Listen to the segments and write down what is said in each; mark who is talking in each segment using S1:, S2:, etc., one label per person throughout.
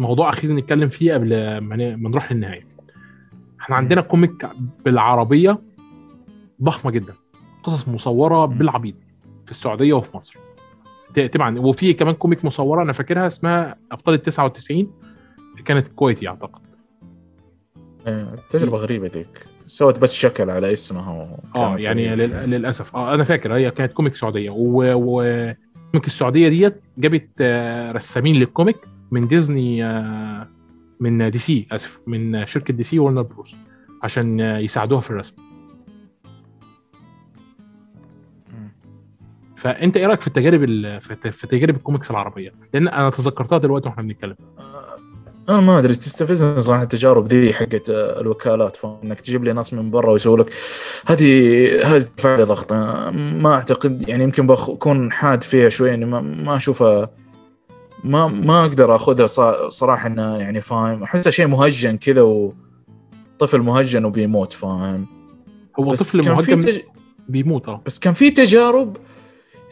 S1: موضوع أخير نتكلم فيه قبل ما نروح للنهاية. إحنا عندنا comic بالعربية ضخمة جدا. قصص
S2: مصورة.
S1: بالعبيط في السعودية وفي مصر. طبعا وفي كمان comic مصورة أنا فاكرها اسمها أبطال ال 99 كانت كويتي أعتقد.
S2: إيه، تجربة غريبة ذيك. سوت بس شكل على اسمها آه
S1: يعني. للأسف. آه أنا فاكر هي كانت comic سعودية. و- و comic السعودية ديت جابت آه، رسامين لل comic. من ديزني آه، من DC آسف من شركة DC Warner Bros عشان آه، يساعدوها في الرسم. فأنت إيه رأيك في التجارب ال- في تجارب الكوميكس العربية؟ لأن أنا تذكرتها دلوقتي وإحنا بنتكلم.
S2: أنا ما أدري تستفزني صراحة التجارب ذي حقت آه، الوكالات. فإنك تجيب لي ناس من برا ويسووا لك هذه هذه ترفع لي ضغط. آه، ما أعتقد يعني يمكن بكون حاد فيها شوي اني ما, ما أشوفها ما ما أقدر أخذها صراحة إنه يعني فاهم. احسها شيء مهجن كذا وطفل مهجن وبيموت فاهم.
S1: هو
S2: بس
S1: طفل
S2: كان في
S1: مهاجم
S2: تج...
S1: بيموت آه.
S2: بس كان في تجارب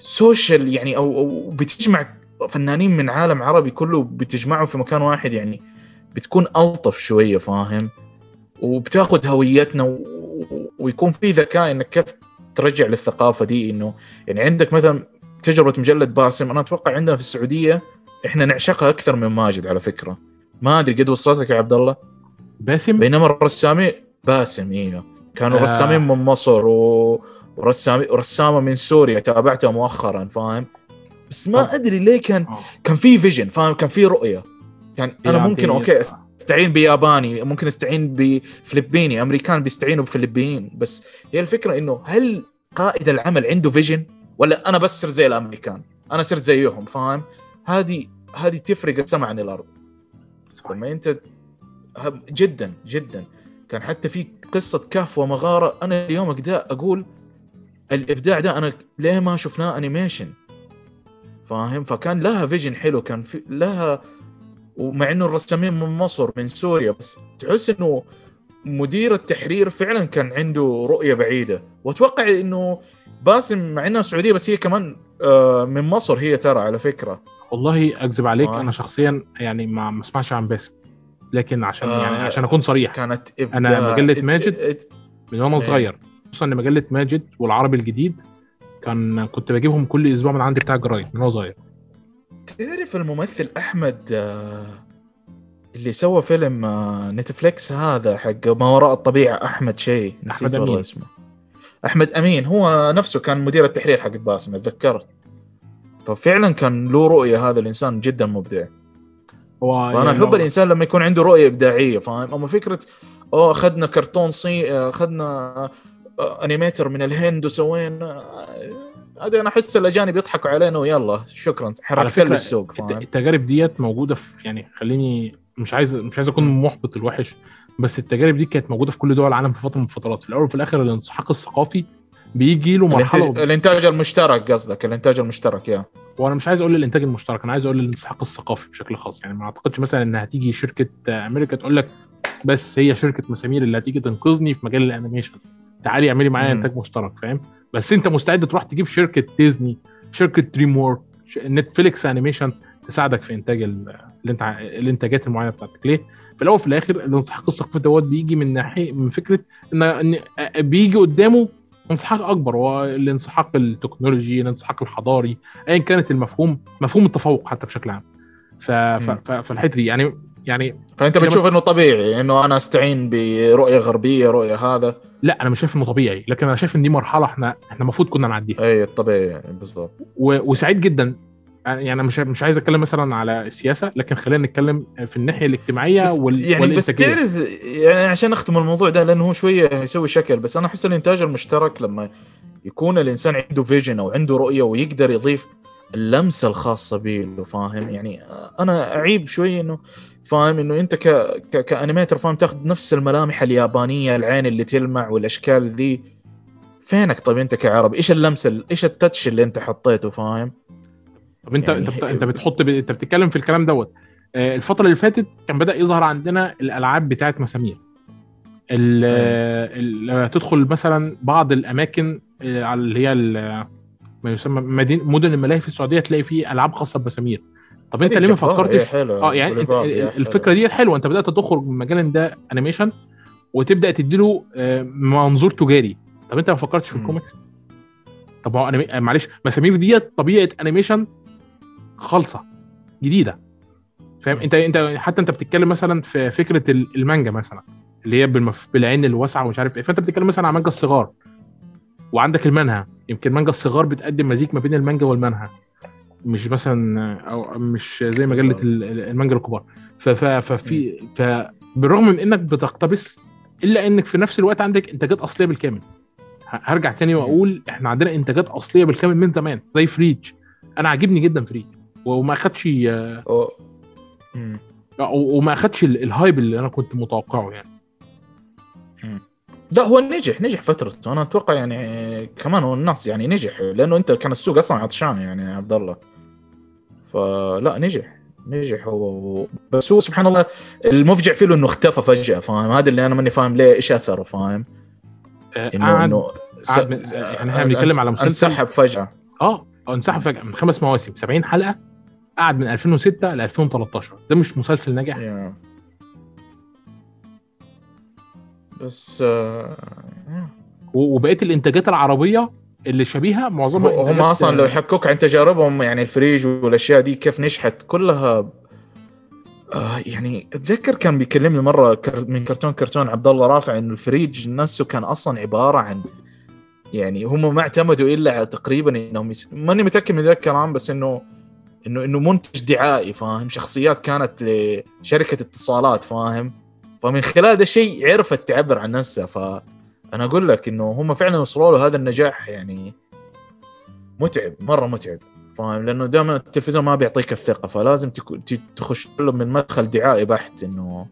S2: سوشيال يعني أو أو بتجمع فنانين من عالم عربي كله بتجمعهم في مكان واحد يعني بتكون ألطف شوية فاهم. وبتاخذ هويتنا. و- ويكون في ذكاء إنك كيف ترجع للثقافة دي إنه يعني عندك مثلا تجربة مجلة باسم أنا أتوقع عندنا في السعودية إحنا نعشقها أكثر من ماجد على فكرة. ما أدري قد وصلتك يا عبد الله؟
S1: باسم؟
S2: بينما الرسامين باسم أيوه كانوا
S1: آه.
S2: رسامين من مصر. ورسامي ورسامه من سوريا تابعتها مؤخرا فاهم؟ بس ما. أدري ليه كان
S1: آه.
S2: كان في vision فاهم؟ كان في رؤية. كان
S1: أنا
S2: ممكن okay أستعين بياباني ممكن أستعين بفلبيني أمريكان بيستعينوا بفلبينيين بس هي الفكرة إنه هل قائد العمل عنده vision؟ ولا أنا بس صرت زي الأمريكان؟ أنا صرت زيهم فاهم؟ هذه هذه تفرق السماء عن الأرض.
S1: صحيح.
S2: لما أنت جدا جدا. كان حتى في قصة كهف ومغارة أنا اليوم أقدر أقول الإبداع ده أنا ليه ما شفناه animation فاهم؟ فكان لها vision حلو كان في لها ومع إنه الرسامين من مصر من سوريا بس تحس إنه مدير التحرير فعلا كان عنده رؤية بعيدة. وأتوقع إنه باسم مع إنها سعودية بس هي كمان آه، من مصر هي ترى على فكرة.
S1: والله أكذب عليك
S2: آه.
S1: أنا شخصيا يعني ما ما أسمعش عن باسم لكن عشان
S2: آه.
S1: يعني عشان أكون صريح
S2: كانت
S1: أنا مجلة
S2: إت-
S1: ماجد
S2: إت-
S1: من وأنا
S2: إيه.
S1: صغير خصوصا إن مجلة ماجد والعربي الجديد كان كنت بجيبهم كل أسبوع من عندي بتاع الجرايد من وأنا صغير
S2: تعرف الممثل أحمد آه، اللي سوى فيلم آه، نتفليكس هذا حق ما وراء الطبيعة أحمد شيء نسيت. والله اسمه أحمد أمين هو نفسه كان مدير التحرير حق باسم أتذكرت ففعلا كان له رؤية هذا الإنسان جدا مبدع. فأنا
S1: يعني
S2: أحب الإنسان لما يكون عنده رؤية إبداعية فاهم؟ أما فكرة أوه أخذنا كرتون صي أخذنا آه، animator من الهند وسوينا آه، هذا أنا أحس الأجانب يضحكوا علينا ويلا شكرا حركت له السوق فاهم؟
S1: التجارب ديت موجودة في يعني خليني مش عايز مش عايز أكون محبط الوحش بس التجارب دي كانت موجودة في كل دول العالم في فترة من الفترات. في الأول وفي الآخر الانسحاق الثقافي بيجي له مرحلة
S2: الانتاج, الانتاج المشترك قصدك الانتاج المشترك يا.
S1: وأنا مش عايز أقول الانتاج المشترك أنا عايز أقول الانسحاق الثقافي بشكل خاص. يعني ما اعتقدش مثلا إن هتيجي شركة أمريكا تقول لك بس هي شركة مسامير اللي هتيجي تنقذني في مجال الأنيميشن. تعالي اعملي معايا. إنتاج مشترك فاهم؟ بس أنت مستعد تروح تجيب شركة ديزني شركة DreamWorks نتفليكس animation تساعدك في إنتاج الإنتاجات المعينة بتاعتك. ليه؟ في الأول وفي الآخر الانسحاق الثقافي دوت بيجي من ناحيه من فكرة ان بيجي قدامه انسحاق أكبر هو الانسحاق التكنولوجي الانسحاق الحضاري ايا كانت المفهوم مفهوم التفوق حتى بشكل عام. ف... ف... فالحتة دي يعني يعني فأنت
S2: بتشوف إنه طبيعي إنه أنا أستعين برؤية غربية رؤية هذا؟
S1: لا أنا مش شايف إنه طبيعي لكن أنا شايف إن دي مرحلة إحنا إحنا المفروض كنا نعديها.
S2: اي الطبيعي بالضبط.
S1: و... وسعيد جدا يعني أنا مش مش عايز أتكلم مثلا على السياسة لكن خلينا نتكلم في الناحية الاجتماعية
S2: بس
S1: وال...
S2: يعني بس. تعرف يعني عشان أختم الموضوع ده لأنه هو شوية هيسوي شكل بس أنا أحس الإنتاج المشترك لما يكون الإنسان عنده فيجن أو عنده رؤية ويقدر يضيف اللمسة الخاصة به فاهم؟ يعني أنا أعيب شوية إنه فاهم؟ إنه أنت ك... ك... كأنيميتر فاهم؟ تاخذ نفس الملامح اليابانية العين اللي تلمع والأشكال ذي. فينك طيب أنت كعربي؟ إيش اللمسة إيش التاتش اللي أنت حطيته فاهم؟
S1: طب انت
S2: يعني
S1: انت انت بتحط ب... انت بتتكلم في الكلام دوت آه، الفترة اللي فاتت كان بدأ يظهر عندنا الألعاب بتاعت مسامير ال... ال... تدخل مثلا بعض الأماكن آه، على اللي هي. ما يسمى مدين... مدن الملاهي في السعودية تلاقي فيه ألعاب خاصة بمسامير طب انت ليه ما فكرتش آه يعني انت. الفكرة دي حلوة انت بدأت تخرج من مجال ده animation وتبدأ تديله آه، منظور تجاري طب انت ما فكرتش في. الكوميكس طب هو. آه، معلش مسامير ديت طبيعة animation خالصة جديدة. فاهم. انت انت حتى انت بتتكلم مثلا في فكرة ال- المانجا مثلا اللي هي بالمف... بالعين الواسعة ومش عارف إيه. فانت بتتكلم مثلا عن مانجا الصغار. وعندك المانهوا يمكن مانجا الصغار بتقدم مزيج ما بين المانجا والمانهوا مش مثلا أو مش زي مجله المانجا الكبار. ف- ف- ففي فبالرغم من انك بتقتبس إلا انك في نفس الوقت عندك انتاجات أصلية بالكامل. هرجع تاني وأقول إحنا عندنا انتاجات أصلية بالكامل من زمان زي فريج. أنا عاجبني جدا فريج. وما
S2: أخدش.
S1: وما أخدش ال- ال hype اللي أنا كنت متوقعه يعني.
S2: لا هو نجح نجح فترته أنا أتوقع يعني كمان هو الناس يعني نجح لأنه أنت كان السوق أصلا عطشان يعني يا عبد الله. فلا نجح نجح هو بس هو سبحان الله المفجع فيه له إنه اختفى فجأة فاهم؟ هذا اللي أنا ماني فاهم ليه إيش أثره فاهم؟
S1: آه،
S2: إنه
S1: قعد إنه يعني إحنا بنتكلم على مسلسل-
S2: انسحب فجأة.
S1: آه آه، أنسحب فجأة. من خمس مواسم 70 حلقة؟ قعد من 2006 ل 2013 ده مش مسلسل ناجح
S2: يا. بس آه،
S1: وبقيه الإنتاجات العربية اللي شبيهة معظمها
S2: هم أصلا لو يحكوك عن تجاربهم يعني الفريج والأشياء دي كيف نجحت كلها آه يعني أتذكر كان بيكلمني مرة من كرتون كرتون عبد الله رافع إنه الفريج نفسه كان أصلا عبارة عن يعني هم ما اعتمدوا إلا تقريبا إنهم يس... ماني متأكد من ذا الكلام بس إنه انه إنه منتج دعائي فاهم؟ شخصيات كانت لشركه اتصالات فاهم؟ فمن خلال ده الشيء عرفت تعبر عن نفسها. فانا أقول لك إنه هم فعلا وصلوا له هذا النجاح يعني متعب مرة متعب فاهم؟ لأنه دائما التلفزيون ما بيعطيك الثقة فلازم تخش له من مدخل دعائي بحت إنه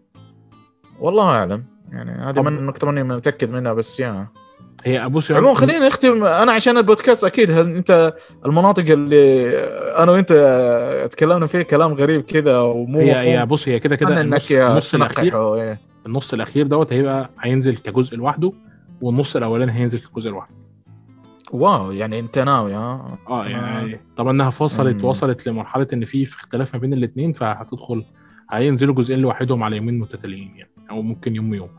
S2: والله أعلم. يعني هذه من النقطة ماني متأكد منها بس يا.
S1: هي بص
S2: عموما خلينا نختم أنا عشان البودكاست أكيد هل أنت المناطق اللي أنا وأنت تكلمنا فيه كلام غريب كذا ومو
S1: هي
S2: مفهوم؟
S1: هي بص هي كده كده النص,
S2: يا
S1: الاخير
S2: إيه.
S1: النص الأخير دوت هيبقى هينزل كجزء لوحده والنص الأولاني هينزل كجزء لوحده.
S2: واو يعني أنت ناوي ها؟
S1: آه يعني طبعا إنها فصلت. وصلت لمرحلة إن في اختلاف ما بين الاثنين فهتدخل هينزلوا جزئين لوحدهم على يومين متتاليين يعني أو ممكن يوم ويوم.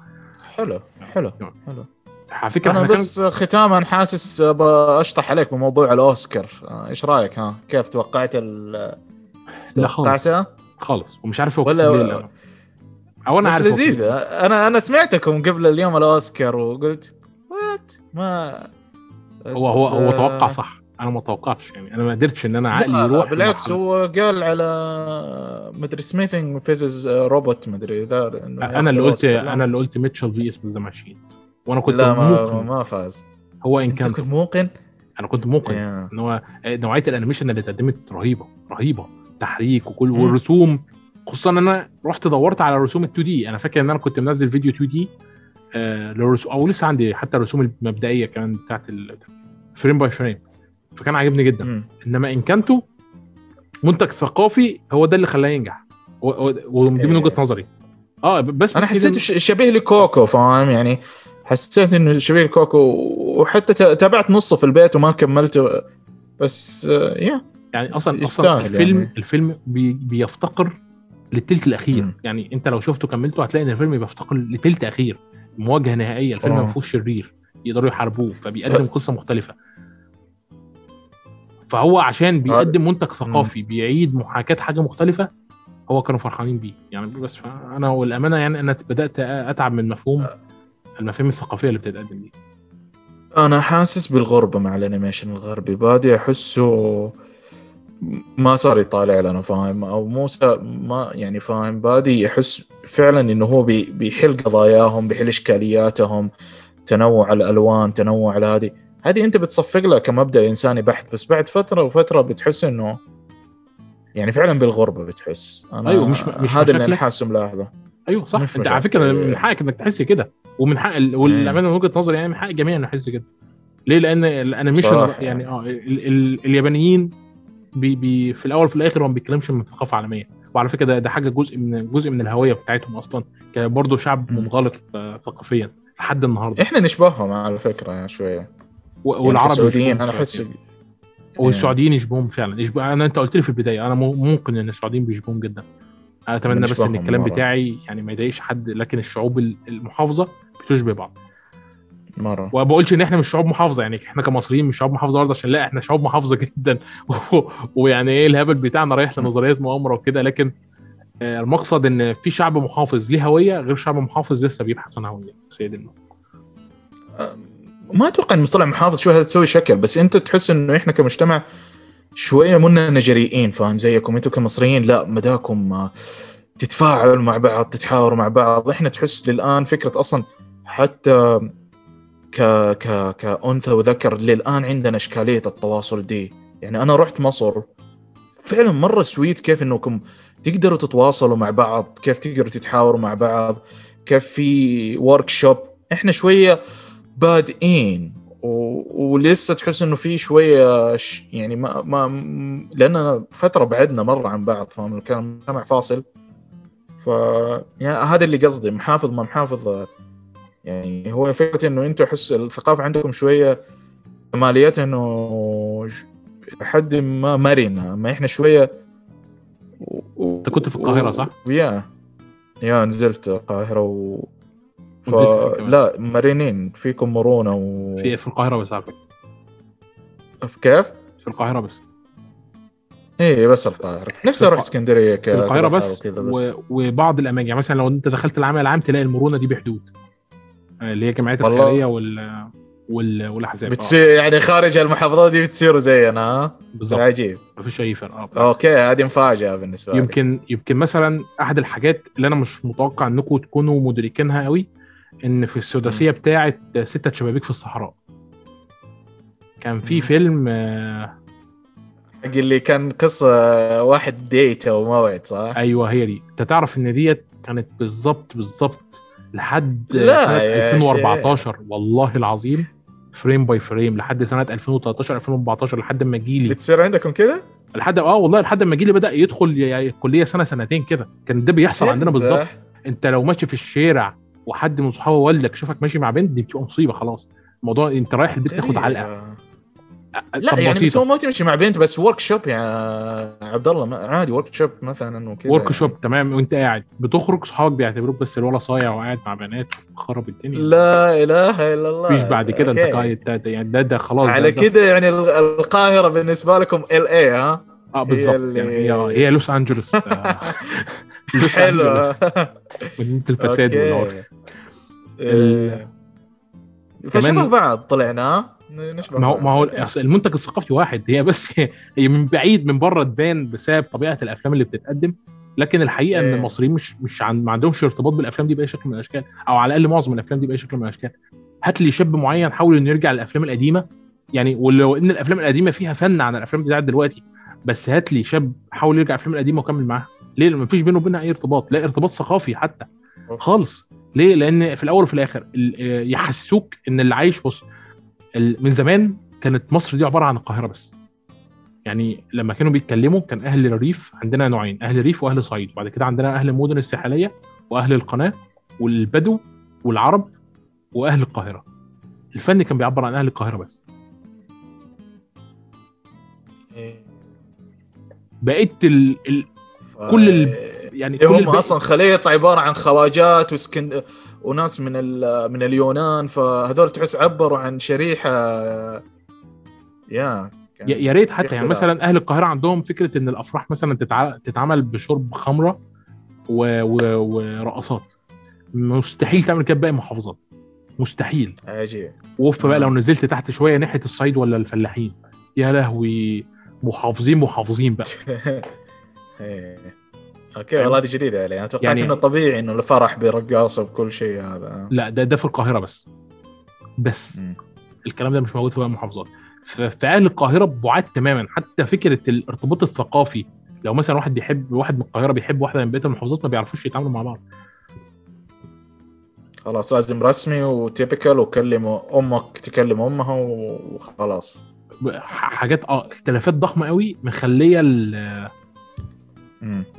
S2: حلو حلو حلو.
S1: على فكرة
S2: أنا
S1: إحنا كان-
S2: بس ختاما حاسس بشطح عليك بموضوع الأوسكار. آه، إيش رأيك ها؟ كيف توقعت ال
S1: لا خالص.
S2: توقعته؟
S1: خالص. ومش عارف هو
S2: ولا-
S1: الأول. أو أنا
S2: بس
S1: عارف لذيذة.
S2: أنا أنا سمعتكم قبل اليوم الأوسكار وقلت what ما.
S1: هو هو هو
S2: بس،
S1: توقع
S2: آه،
S1: صح. أنا ما توقعتش يعني. أنا ما قدرتش إن
S2: أنا
S1: عقلي يروح
S2: بالعكس هو قال على مدري something versus robot مدري ذا أنا
S1: اللي قلت. أنا اللي قلت ميتشل في اسم ذا ماشين وأنا كنت
S2: لا ما,
S1: موقن
S2: ما فاز.
S1: هو
S2: إن
S1: كان
S2: كنت موقن؟
S1: أنا كنت موقن.
S2: يا.
S1: إن هو نوعية ال animation اللي اتقدمت رهيبة رهيبة. تحريك وكل
S2: مم.
S1: والرسوم خصوصا إن أنا رحت دورت على رسوم ال 2D أنا فاكر إن أنا كنت منزل فيديو 2D آه للرسوم أو لسه عندي حتى الرسوم المبدئية كمان بتاعت frame by frame فكان عاجبني جدا.
S2: مم.
S1: إنما انكانتو منتج ثقافي هو ده اللي خلاه ينجح. ودي من
S2: إيه.
S1: وجهة نظري. آه بس أنا
S2: حسيته شبيه لكوكو فاهم؟ يعني حسيت إنه شبيه لكوكو وحتى تابعت نصه في البيت وما كملته بس آه، يا
S1: يعني أصلا أصلا
S2: يستاهل
S1: الفيلم
S2: يعني.
S1: الفيلم بي بيفتقر للتلت الأخير.
S2: مم.
S1: يعني أنت لو شفته كملته هتلاقي إن الفيلم بيفتقر لتلت أخير. مواجهة نهائية الفيلم
S2: آه.
S1: ما فيهوش شرير. يقدروا يحاربوه فبيقدم قصة مختلفة. فهو عشان بيقدم منتج ثقافي بيعيد محاكاة حاجة مختلفة هو كانوا فرحانين بيه. يعني بس أنا والأمانة يعني أنا بدأت أتعب من مفهوم. المفاهيم الثقافية اللي بتتقدم دي
S2: أنا حاسس بالغربة مع ال animation الغربي. بادي أحسه ما صار يطالع لنا فاهم أو مو ما يعني فاهم. بادي يحس فعلا إنه هو بي بيحل قضاياهم بيحل إشكالياتهم تنوع الألوان تنوع هذه هذه أنت بتصفق لها كمبدأ إنساني بحت بس بعد فترة وفترة بتحس إنه يعني فعلا بالغربة بتحس. أنا
S1: أيوة، مش- مش
S2: هذا اللي. أنا حاسه ملاحظة.
S1: أيوه صح.
S2: مش
S1: أنت على. فكرة من حقك إنك تحس كده. ومن حق ال- والأمانة من وجهة نظري يعني من حق الجميع إنه يحس كده. ليه؟ لأن ال animation
S2: صراحة
S1: يعني آه ال ال اليابانيين بي بي في الأول وفي الآخر هو ما بيتكلمش من ثقافة عالمية. وعلى فكرة ده, ده حاجة جزء من جزء من الهوية بتاعتهم أصلا برضه شعب. منغلق آه، ثقافيا لحد النهارده.
S2: إحنا نشبههم على فكرة شوية.
S1: و-
S2: والعرب
S1: والعرب
S2: السعوديين أنا
S1: أحس. والسعوديين يشبهون فعلا. يشبه أنا أنت قلت لي في البداية أنا ممكن إن السعوديين بيشبهون جدا. أنا اتمنى بس
S2: إن
S1: الكلام
S2: مرة.
S1: بتاعي يعني ما يضايقش حد لكن الشعوب ال- المحافظة بتشبه بعض
S2: مرة
S1: وما بقولش إن إحنا مش شعوب محافظة يعني إحنا كمصريين مش شعوب محافظة برضه عشان لا إحنا شعوب محافظة جدا ويعني إيه الهبل بتاعنا رايح لنظريات مؤامرة وكده لكن آه، المقصد إن في شعب محافظ ليه هوية غير شعب محافظ لسه بيبحث عن هوية النقطة.
S2: ما أتوقع إن مصطلح محافظ شو تسوي شكل بس أنت تحس إنه إحنا كمجتمع شوية منا جريئين فاهم؟ زيكم أنتم كمصريين لا مداكم آه، تتفاعلوا مع بعض تتحاوروا مع بعض. إحنا تحس للآن فكرة أصلا حتى ك ك كأنثى وذكر للآن عندنا إشكالية التواصل دي. يعني أنا رحت مصر فعلا مرة سويت كيف إنكم تقدروا تتواصلوا مع بعض كيف تقدروا تتحاوروا مع بعض كيف في ورك شوب إحنا شوية بادئين. و... ولسه تحس إنه في شوية ش... يعني ما ما لاننا فترة بعدنا مرة عن بعض فاهم؟ كان مجتمع فاصل. ف يعني هذا اللي قصدي محافظ ما محافظ يعني هو فكرة إنه أنتم أحس الثقافة عندكم شوية كماليتها إنه لحد ما مرنة. ما إحنا شوية و...
S1: أنت كنت في القاهرة، صح؟
S2: يا يا نزلت القاهرة و... ف... لا مرنين فيكم مرونه و...
S1: في في القاهرة بس على
S2: في كيف؟
S1: في القاهرة بس.
S2: إيه بس القاهرة. نفسي
S1: أروح
S2: إسكندرية ك...
S1: في
S2: القاهرة
S1: بس,
S2: وكذا
S1: و... وبعض الأماكن. يعني مثلا لو أنت دخلت العمل العام تلاقي المرونه دي بحدود. آه، اللي هي جمعيات. الخيرية وال وال والأحزاب. آه،
S2: بتصير يعني خارج المحافظات دي بتصيروا زينا ها؟
S1: بالظبط
S2: عجيب
S1: مفيش أي فرق. آه.
S2: أوكي هذه مفاجأة بالنسبة لي
S1: يمكن يمكن مثلا أحد الحاجات اللي أنا مش متوقع إنكم تكونوا مدركينها قوي إن في السداسيه بتاعه ستة شبابيك في الصحراء كان في. فيلم آه
S2: حق اللي كان قصة واحد ديت أو موعد صح؟
S1: أيوه هي دي أنت تعرف إن ديت كانت بالظبط بالظبط لحد
S2: لا
S1: سنة
S2: يا
S1: 2014 والله العظيم frame by frame لحد سنة 2013 2014 لحد ما جيلي
S2: بتصير عندكم كذا؟
S1: لحد آه والله لحد ما جيلي بدأ يدخل الكليه سنة سنتين كده كان ده بيحصل عندنا. بالظبط أنت لو ماشي في الشارع وحد من صحاب والدك شافك ماشي مع بنت دي بتبقى مصيبة خلاص. الموضوع انت رايح البيت تاخد
S2: علقة.
S1: طب
S2: لا يعني بس. هو ما تمشي مع بنت بس workshop يا عبد الله عادي workshop مثلا وكذا
S1: work
S2: يعني.
S1: shop تمام. وانت قاعد بتخرج صحابك بيعتبروك بس الولا صايع وقاعد مع بنات خرب الدنيا.
S2: لا إله إلا الله.
S1: مفيش بعد كده انت ده- يعني ده ده خلاص
S2: على
S1: ده- ده-
S2: كده يعني ال- القاهرة بالنسبة لكم ال اي ها؟
S1: آه بالظبط
S2: اللي-
S1: يعني هي هي لوس أنجلوس آه، لوس
S2: حلو.
S1: مدينه الفساد. والعنف
S2: إيه. فشبه بعض طلعنا؟ نشبه
S1: ما هو. ما هو المنتج الثقافي واحد هي بس هي من بعيد من بره تبان بسبب طبيعة الأفلام اللي بتتقدم لكن الحقيقة إن
S2: إيه.
S1: المصريين مش مش عن ما عندهمش ارتباط بالأفلام دي بأي شكل من الأشكال أو على الأقل معظم الأفلام دي بأي شكل من الأشكال هات لي شاب معين حاول إنه يرجع للأفلام القديمة يعني ولو إن الأفلام القديمة فيها فن عن الأفلام بتاعت دلوقتي بس هات لي شاب حاول يرجع الافلام القديمة وكمل معاها. ليه؟ ما فيش بينه وبينها أي ارتباط. لا ارتباط ثقافي حتى. خالص. ليه؟ لأن في الأول وفي الآخر ال- آه، يحسسوك إن اللي عايش بص من زمان كانت مصر دي عبارة عن القاهرة بس. يعني لما كانوا بيتكلموا كان أهل الريف عندنا نوعين أهل الريف وأهل صعيد. وبعد كده عندنا أهل المدن الساحلية وأهل القناة والبدو والعرب وأهل القاهرة. الفن كان بيعبر عن أهل القاهرة بس.
S2: إيه.
S1: بقيت ال... ال... كل ال- يعني
S2: إيه
S1: كل
S2: هم
S1: الباقي-
S2: أصلا خليط عبارة عن خواجات وسكن وناس من ال... من اليونان فهذول تحس عبروا عن شريحة يا كان-
S1: يا ريت حتى يعني. مثلا أهل القاهرة عندهم فكرة إن الأفراح مثلا تتع... تتعمل بشرب خمرة و... و... ورقصات. مستحيل تعمل كده باقي المحافظات. مستحيل.
S2: عجيب.
S1: وف بقى
S2: آه.
S1: لو نزلت تحت شوية ناحية الصعيد ولا الفلاحين. يا لهوي. محافظين محافظين بقى.
S2: إيه. أوكي والله هذه جديده علي. أنا توقعت
S1: يعني-
S2: إنه طبيعي إنه الفرح برقاصه وكل شيء هذا.
S1: لا ده ده في القاهرة بس. بس.
S2: مم.
S1: الكلام ده مش موجود في باقي المحافظات. في أهل القاهرة بعاد تماما. حتى فكرة الارتباط الثقافي. لو مثلا واحد بيحب واحد من القاهرة بيحب واحدة من بقية المحافظات ما بيعرفوش يتعاملوا مع بعض.
S2: خلاص لازم رسمي وتيبكال وكلم أمك تكلم أمها وخلاص.
S1: حاجات آه اختلافات ضخمة قوي مخلية ال-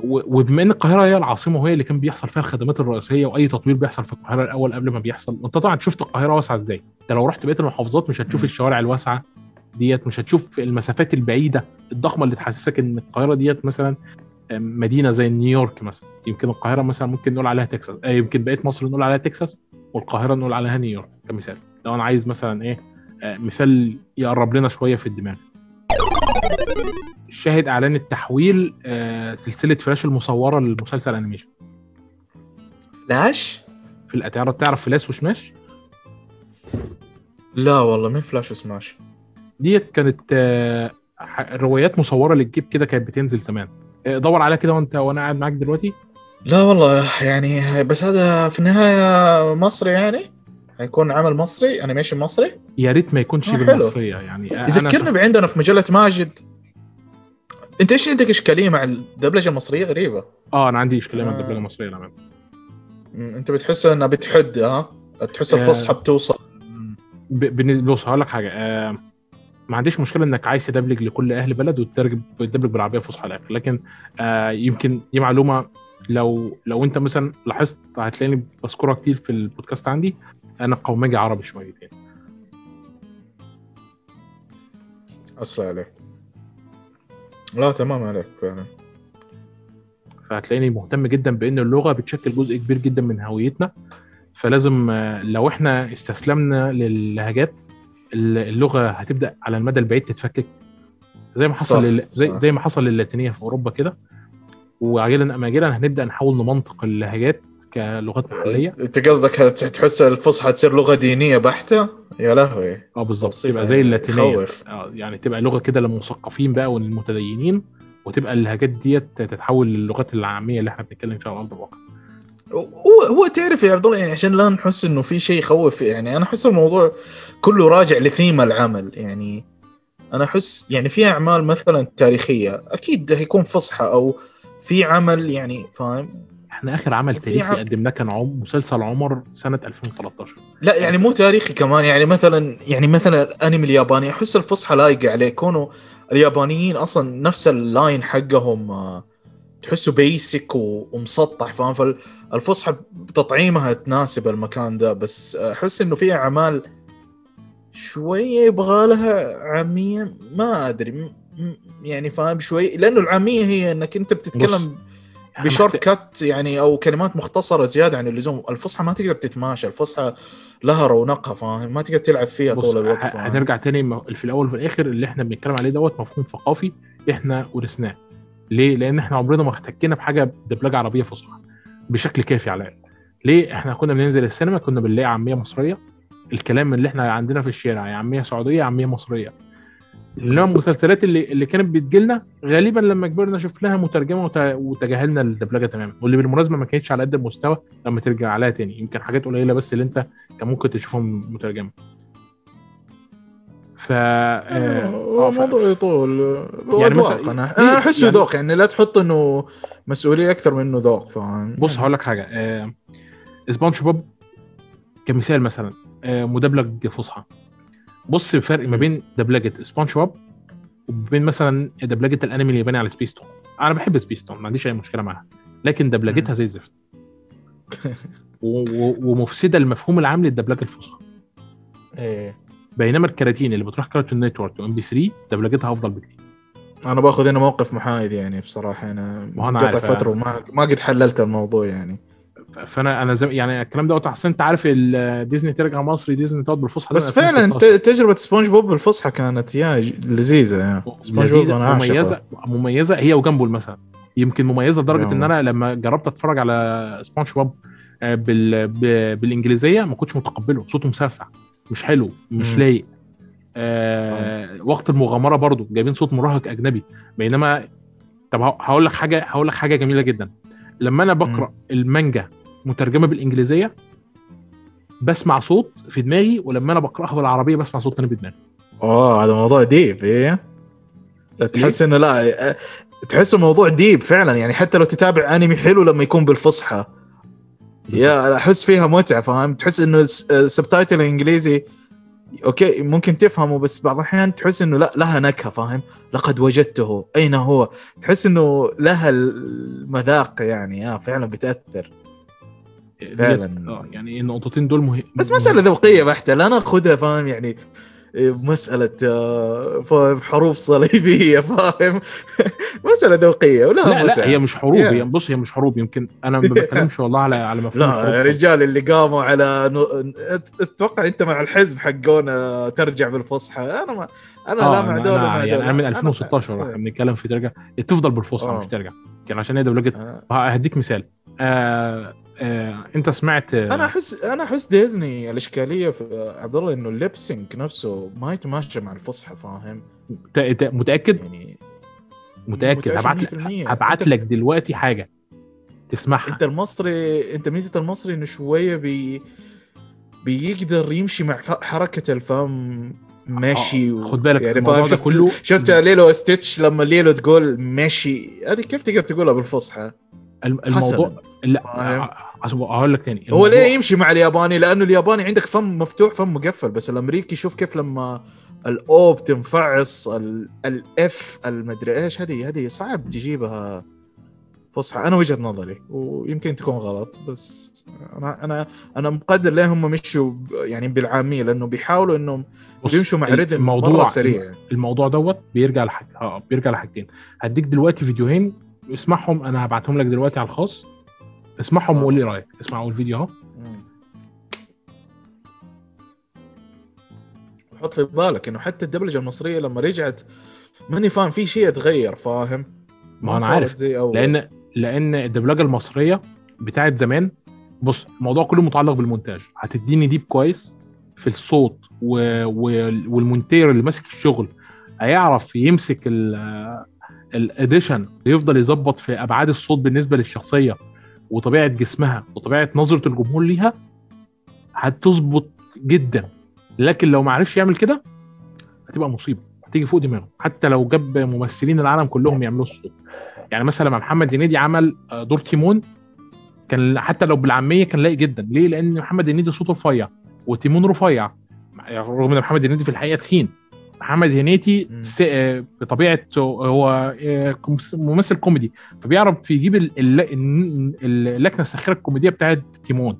S1: وبما إن القاهرة هي العاصمة وهي اللي كان بيحصل فيها الخدمات الرئيسية وأي تطوير بيحصل في القاهرة الأول قبل ما بيحصل أنت طبعا شفت القاهرة واسعة إزاي؟ أنت لو رحت بقية المحافظات مش هتشوف
S2: مم.
S1: الشوارع الواسعة ديت مش هتشوف المسافات البعيدة الضخمة اللي تحسسك إن القاهرة ديت مثلا مدينة زي نيويورك مثلا. يمكن القاهرة مثلا ممكن نقول عليها تكساس آه، يمكن بقية مصر نقول عليها تكساس والقاهرة نقول عليها نيويورك كمثال. لو أنا عايز مثلا إيه مثال يقرب لنا شوية في الدماغ. شاهد إعلان التحويل آه، سلسلة فلاش المصورة للمسلسل أنيميشن.
S2: فلاش؟
S1: في الاتعرض تعرف فلاش وسماش؟
S2: لا والله مين فلاش وسماش.
S1: ديت كانت آه، روايات مصورة للجيب كده كانت بتنزل زمان. آه، دور عليها كده وانت وأنا قاعد معاك دلوقتي.
S2: لا والله يعني بس هذا في النهاية مصري يعني؟ هيكون عمل مصري animation مصري؟
S1: يا ريت ما يكونش
S2: آه،.
S1: بالمصرية يعني آه،
S2: يذكرني بعندنا في مجلة ماجد. أنت إيش عندك اشكاليه مع الدبلجة المصرية؟ غريبة.
S1: آه أنا عندي اشكاليه مع
S2: آه.
S1: الدبلجة المصرية للامانه
S2: أنت بتحس إنها بتحد ها؟ تحس
S1: آه.
S2: الفصحى بتوصل.
S1: ب- بص هقول لك حاجة آه ما عنديش مشكلة إنك عايز تدبلج لكل أهل بلد وتترجم وتدبلج بالعربية الفصحى الآخر لكن آه يمكن دي معلومة لو لو أنت مثلا لاحظت هتلاقيني بذكرها كتير في البودكاست عندي. أنا قومجي عربي شويتين.
S2: أسرع عليك. لا تمام عليك فعلا.
S1: فهتلاقيني مهتم جدا بأن اللغة بتشكل جزء كبير جدا من هويتنا. فلازم آه، لو إحنا استسلمنا للهجات ال- اللغة هتبدأ على المدى البعيد تتفكك. زي ما حصل لل... زي. زي ما حصل للاتينيه في أوروبا كده. وعاجلا أم اجلا هنبدأ نحاول نمنطق اللهجات كلغات محليه
S2: انت قصدك تحس الفصحى تصير لغة دينية بحتة؟ يا لهوي.
S1: آه بالظبط تبقى زي اللاتينية.
S2: يخوف.
S1: آه يعني تبقى لغة كده للمثقفين بقى والمتدينين وتبقى اللهجات ديت تتحول للغات العامية اللي إحنا بنتكلم فيها على أرض الواقع.
S2: هو هو تعرف يا عبد الله يعني عشان لا نحس إنه في شيء يخوف يعني أنا أحس الموضوع كله راجع لثيم العمل. يعني أنا أحس يعني في أعمال مثلا تاريخية أكيد هيكون فصحى أو في عمل يعني فاهم؟
S1: إحنا آخر عمل تاريخي قدمناه كان عم مسلسل عمر سنة 2013
S2: لا يعني مو تاريخي كمان يعني مثلا يعني مثلا الأنمي الياباني أحس الفصحى لايقه عليه. كونه اليابانيين أصلا نفس ال line حقهم آه، تحسه basic ومسطح فاهم؟ فالفصحى بتطعيمها تناسب المكان ده بس أحس إنه في أعمال شوية يبغى لها عاميه ما أدري يعني فاهم؟ شوي لأنه العامية هي إنك أنت بتتكلم بشورت
S1: محتاج-
S2: cut يعني أو كلمات مختصرة زيادة عن اللزوم. الفصحى ما تقدر تتماشى الفصحى لها رونقها فاهم؟ ما تقدر تلعب فيها طول الوقت فاهم؟
S1: هنرجع تاني في الأول وفي الآخر اللي إحنا بنتكلم عليه دوت مفهوم ثقافي إحنا ورثناه. ليه؟ لأن إحنا عمرنا ما احتكينا بحاجة دبلجه عربية فصحى بشكل كافي على الأقل. ليه؟ إحنا كنا بننزل السينما كنا بنلاقي عامية مصرية. الكلام اللي إحنا عندنا في الشارع يا عامية سعودية يا عامية مصرية. انما المسلسلات اللي اللي كانت بتجيلنا غالبا لما كبرنا شفناها مترجمة وت- وتجاهلنا الدبلجة تماما. واللي بالمناسبة ما كانتش على قد المستوى لما ترجع عليها تاني. يمكن حاجات قليلة بس اللي انت كان ممكن تشوفهم مترجمة. ف آه،
S2: هو
S1: آه،
S2: موضوع يطول.
S1: يعني
S2: يعني
S1: مثلا- أنا.
S2: أنا احسه
S1: يعني-
S2: ذوق يعني لا تحط إنه مسؤولية أكثر منه ذوق فاهم؟
S1: بص هقول لك حاجة. آه، سبونج بوب كمثال مثلا. آه، مدبلج فصحى. بص الفرق ما بين دبلجه سبونج بوب وبين مثلا دبلجه الأنمي الياباني على سبيس تون أنا بحب سبيس تون ما عنديش أي مشكلة معاها. لكن دبلجتها زي الزفت ومفسدة المفهوم العام للدبلجه الفصحى.
S2: إيه.
S1: بينما الكراتين اللي بتروح كارتون نتورك وام بي 3 دبلجتها أفضل بكتير.
S2: أنا باخذ هنا موقف محايد يعني
S1: بصراحة. أنا
S2: قطع فترة وما ما قد حللت الموضوع يعني.
S1: فانا أنا زي يعني الكلام ده اصل انت عارف ديزني ترجع مصري ديزني تقعد بالفصحى
S2: بس فعلا
S1: 2016.
S2: ت- تجربة سبونج بوب بالفصحى كانت يا لذيذة يا. سبونج بوب أنا
S1: مميزه مميزة هي وجامبول مثلا. يمكن مميزة لدرجة
S2: إن.
S1: أنا لما جربت أتفرج على سبونج بوب آه، بال... بالإنجليزية ما كنتش متقبله. صوته مسرسع مش حلو مش. لايق. آه وقت المغامرة برضو جايبين صوت مراهق أجنبي. بينما طب هقول لك حاجة هقول لك حاجة جميلة جدا. لما أنا بقرأ المانجا مترجمة بالإنجليزية بسمع صوت في دماغي ولما أنا بقرأها بالعربية بسمع صوت تاني بدماغي
S2: اوه هذا موضوع ديب إيه؟ تحس إنه لا تحس الموضوع deep فعلا يعني حتى لو تتابع أنمي حلو لما يكون بالفصحى. يا أحس فيها متعة فاهم؟ تحس إنه الس- ال subtitle الانجليزي okay ممكن تفهمه بس بعض الأحيان تحس إنه لا لها نكهة فاهم؟ لقد وجدته. أين هو؟ تحس إنه لها المذاق يعني آه فعلا بتأثر.
S1: ديت-
S2: فعلا.
S1: آه يعني النقطتين دول مهم
S2: بس مسألة ذوقية بحتة لا نأخذها فاهم؟ يعني مسألة آه، حروب صليبية فاهم مسألة ذوقية ولا
S1: لا لا. هي مش حروب. هي بص هي مش حروب يمكن أنا ما بتكلمش والله على على مفهوم
S2: لا يا. رجال اللي قاموا على نو... أتوقع أنت مع الحزب حقونا ترجع بالفصحى أنا ما أنا
S1: آه
S2: لا مع
S1: أنا-
S2: دول
S1: أنا
S2: مع
S1: يعني أنا من 2016 إحنا بنتكلم في ترجع تفضل بالفصحى
S2: آه.
S1: مش ترجع كان عشان هي دبلجه
S2: آه.
S1: هديك مثال آه آه أنت سمعت
S2: أنا احس أنا أحس ديزني الإشكالية في عبد الله إنه ال lip sync نفسه ما يتماشى مع الفصحى فاهم؟
S1: ت- ت- متأكد؟
S2: يعني
S1: متأكد. هبعت لك
S2: 100%.
S1: هبعت
S2: أنت-
S1: لك دلوقتي حاجة تسمعها.
S2: أنت المصري أنت ميزة المصري إنه شوية بي بيقدر يمشي مع ف- حركة الفم ماشي
S1: آه، خد بالك
S2: يعني
S1: الموضوع
S2: فاهم؟
S1: ده
S2: شفت
S1: كله
S2: شفت ليلو ستيتش لما ليلو تقول ماشي؟ هذه كيف تقدر تقولها بالفصحى؟
S1: الم- الموضوع
S2: حسنا.
S1: لا هقول لك تاني
S2: هو ليه يمشي مع الياباني؟ لأنه الياباني عندك فم مفتوح فم مقفل بس الأمريكي شوف كيف لما الاو بتنفعص ال- الإف المدري إيش هذه هذه صعب تجيبها فصحى أنا وجهة نظري ويمكن تكون غلط بس أنا أنا أنا مقدر ليه هم مشوا يعني بالعامية لأنه بيحاولوا
S1: إنهم
S2: بيمشوا مع ريتم
S1: الموضوع
S2: سريع
S1: الموضوع دوت بيرجع لحاج... آه بيرجع لحاجتين هديك دلوقتي فيديوهين اسمعهم أنا هبعتهم لك دلوقتي على الخاص. اسمعهم. وقول لي رأيك. اسمع أول فيديو
S2: أهو. حط في بالك إنه حتى الدبلجة المصرية لما رجعت ماني فاهم في شيء اتغير فاهم؟
S1: ما
S2: أنا
S1: عارف.
S2: زي أول.
S1: لأن لأن الدبلجة المصرية بتاعت زمان بص الموضوع كله متعلق بالمونتاج. هتديني deep كويس في الصوت و... و... والمونتير اللي ماسك الشغل. هيعرف يمسك الاديشن ويفضل يظبط في ابعاد الصوت بالنسبة للشخصيه وطبيعه جسمها وطبيعه نظره الجمهور ليها هتظبط جدا. لكن لو ما عرفش يعمل كده هتبقى مصيبة. هتيجي فوق دماغه. حتى لو جاب ممثلين العالم كلهم يعملوا الصوت. يعني مثلا لما محمد هنيدي عمل آه، دور تيمون كان حتى لو بالعامية كان لايق جدا. ليه؟ لأن محمد هنيدي صوته رفيع وتيمون رفيع. يعني رغم إن محمد هنيدي في الحقيقة تخين. محمد. س- آه، بطبيعة هو آه، ممثل كوميدي. فبيعرف يجيب ال- ال- ال- اللكنة الساخرة الكوميدية بتاعت تيمون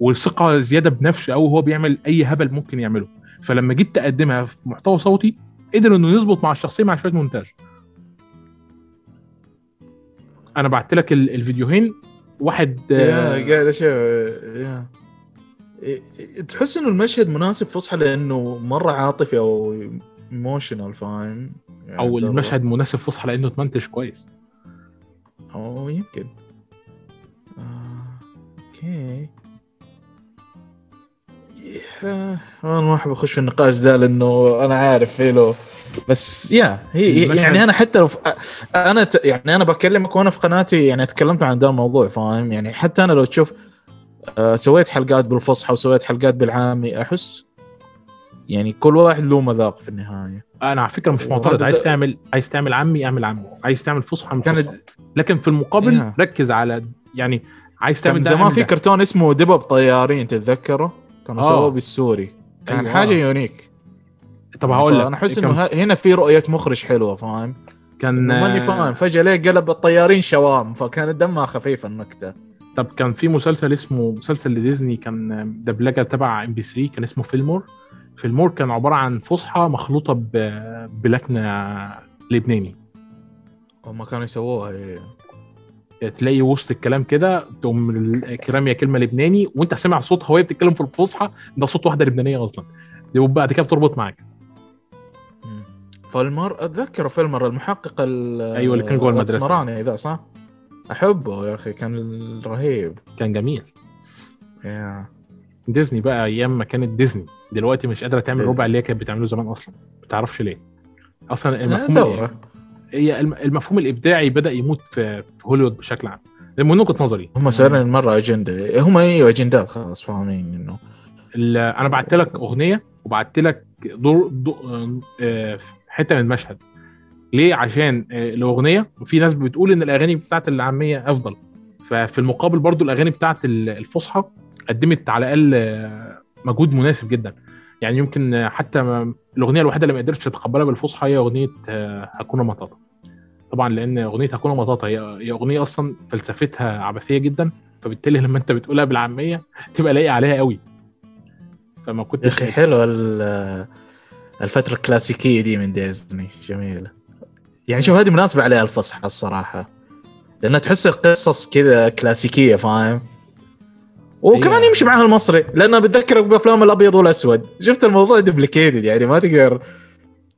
S1: والثقة زيادة بنفسه أو هو بيعمل أي هبل ممكن يعمله. فلما جيت تقدمها في محتوى صوتي قدر إنه يظبط مع الشخصية مع شوية مونتاج. أنا بعت لك ال- الفيديوهين واحد
S2: يا
S1: آه،
S2: يا. إيه- تحس إنه المشهد مناسب فصحى لأنه مرة عاطفي أو emotional فاهم يعني أو.
S1: المشهد مناسب فصحى لأنه اتمنتج كويس
S2: أو يمكن آه، okay آه، أنا ما أحب أخش في النقاش ذا لأنه أنا عارف في له بس يا هي يعني أنا حتى لو. أنا. يعني أنا بكلمك وأنا في قناتي يعني تكلمت عن ذا الموضوع فاهم يعني حتى أنا لو تشوف آه، سويت حلقات بالفصحى وسويت حلقات بالعامي أحس يعني كل واحد له مذاق في النهاية.
S1: أنا على فكرة مش معترض عايز تعمل عايز تعمل عامي أعمل عامي عايز تعمل فصحى اعمل
S2: كانت
S1: فصحى. لكن في المقابل
S2: يا.
S1: ركز على يعني عايز تعمل
S2: كان
S1: ده
S2: زمان في. كرتون اسمه دببة طيارين تتذكره؟ كانوا
S1: آه.
S2: سووه بالسوري. كان
S1: أيوة.
S2: حاجة unique.
S1: طب هقول لك
S2: أنا أحس
S1: كان-
S2: إنه هنا في رؤية مخرج حلوة فاهم؟
S1: كان
S2: ماني فاهم. فجأة ليه قلب الطيارين شوام؟ فكانت دمها خفيفه النكتة.
S1: طب كان في مسلسل اسمه مسلسل لديزني كان دبلجة تبع ام بي 3 كان اسمه فيلمور فيلمور كان عبارة عن فصحى مخلوطة بلكنه لبناني
S2: هم كانوا يسووها إيه.
S1: تلاقي وسط الكلام كده تقوم رامية كلمة لبناني وانت سامع صوتها وهي بتتكلم في الفصحى ده صوت واحدة لبنانية أصلا وبعد كده بتربط معاك.
S2: فالمر اتذكر فيلمر المحقق ال
S1: أيوة، اللي كان جوه المدرسة.
S2: الأسمراني صح؟ أحبه يا أخي كان رهيب.
S1: كان جميل.
S2: يا.
S1: ديزني بقى أيام ما كانت ديزني. دلوقتي مش قادرة تعمل. ربع اللي هي كانت بتعمله زمان أصلا. ما تعرفش ليه. أصلا
S2: المفهوم
S1: هي الم- المفهوم الإبداعي بدأ يموت في هوليوود بشكل عام. من وجهة نظري.
S2: هم صاروا مرة أجندة. هم أيوه أجندات خلاص فاهمين
S1: إنه. أنا بعت لك أغنية وبعت لك دور, دور آه، حتة من المشهد. ليه؟ عشان آه، الأغنية في ناس بتقول إن الأغاني بتاعت العامية أفضل. ففي المقابل برضو الأغاني بتاعت ال- الفصحى قدمت على الأقل آه، مجهود مناسب جدا. يعني يمكن آه، حتى الأغنية الوحيدة اللي ما قدرتش اتقبلها بالفصحى هي أغنية آه، هاكونا مطاطا. طبعا لأن أغنية هاكونا مطاطا هي أغنية أصلا فلسفتها عبثية جدا. فبالتالي لما أنت بتقولها بالعامية تبقى لايقه عليها قوي. فما
S2: يا
S1: كنتش
S2: أخي حلو ال الفترة الكلاسيكية دي من ديزني جميلة. يعني شوف هذه مناسبة عليها الفصحى الصراحة. لانها تحس قصص كذا كلاسيكية فاهم؟ وكمان
S1: هي-
S2: يمشي معاها المصري. لانها بتذكرك بافلام الأبيض والأسود. شفت الموضوع دبليكيتد يعني ما تقدر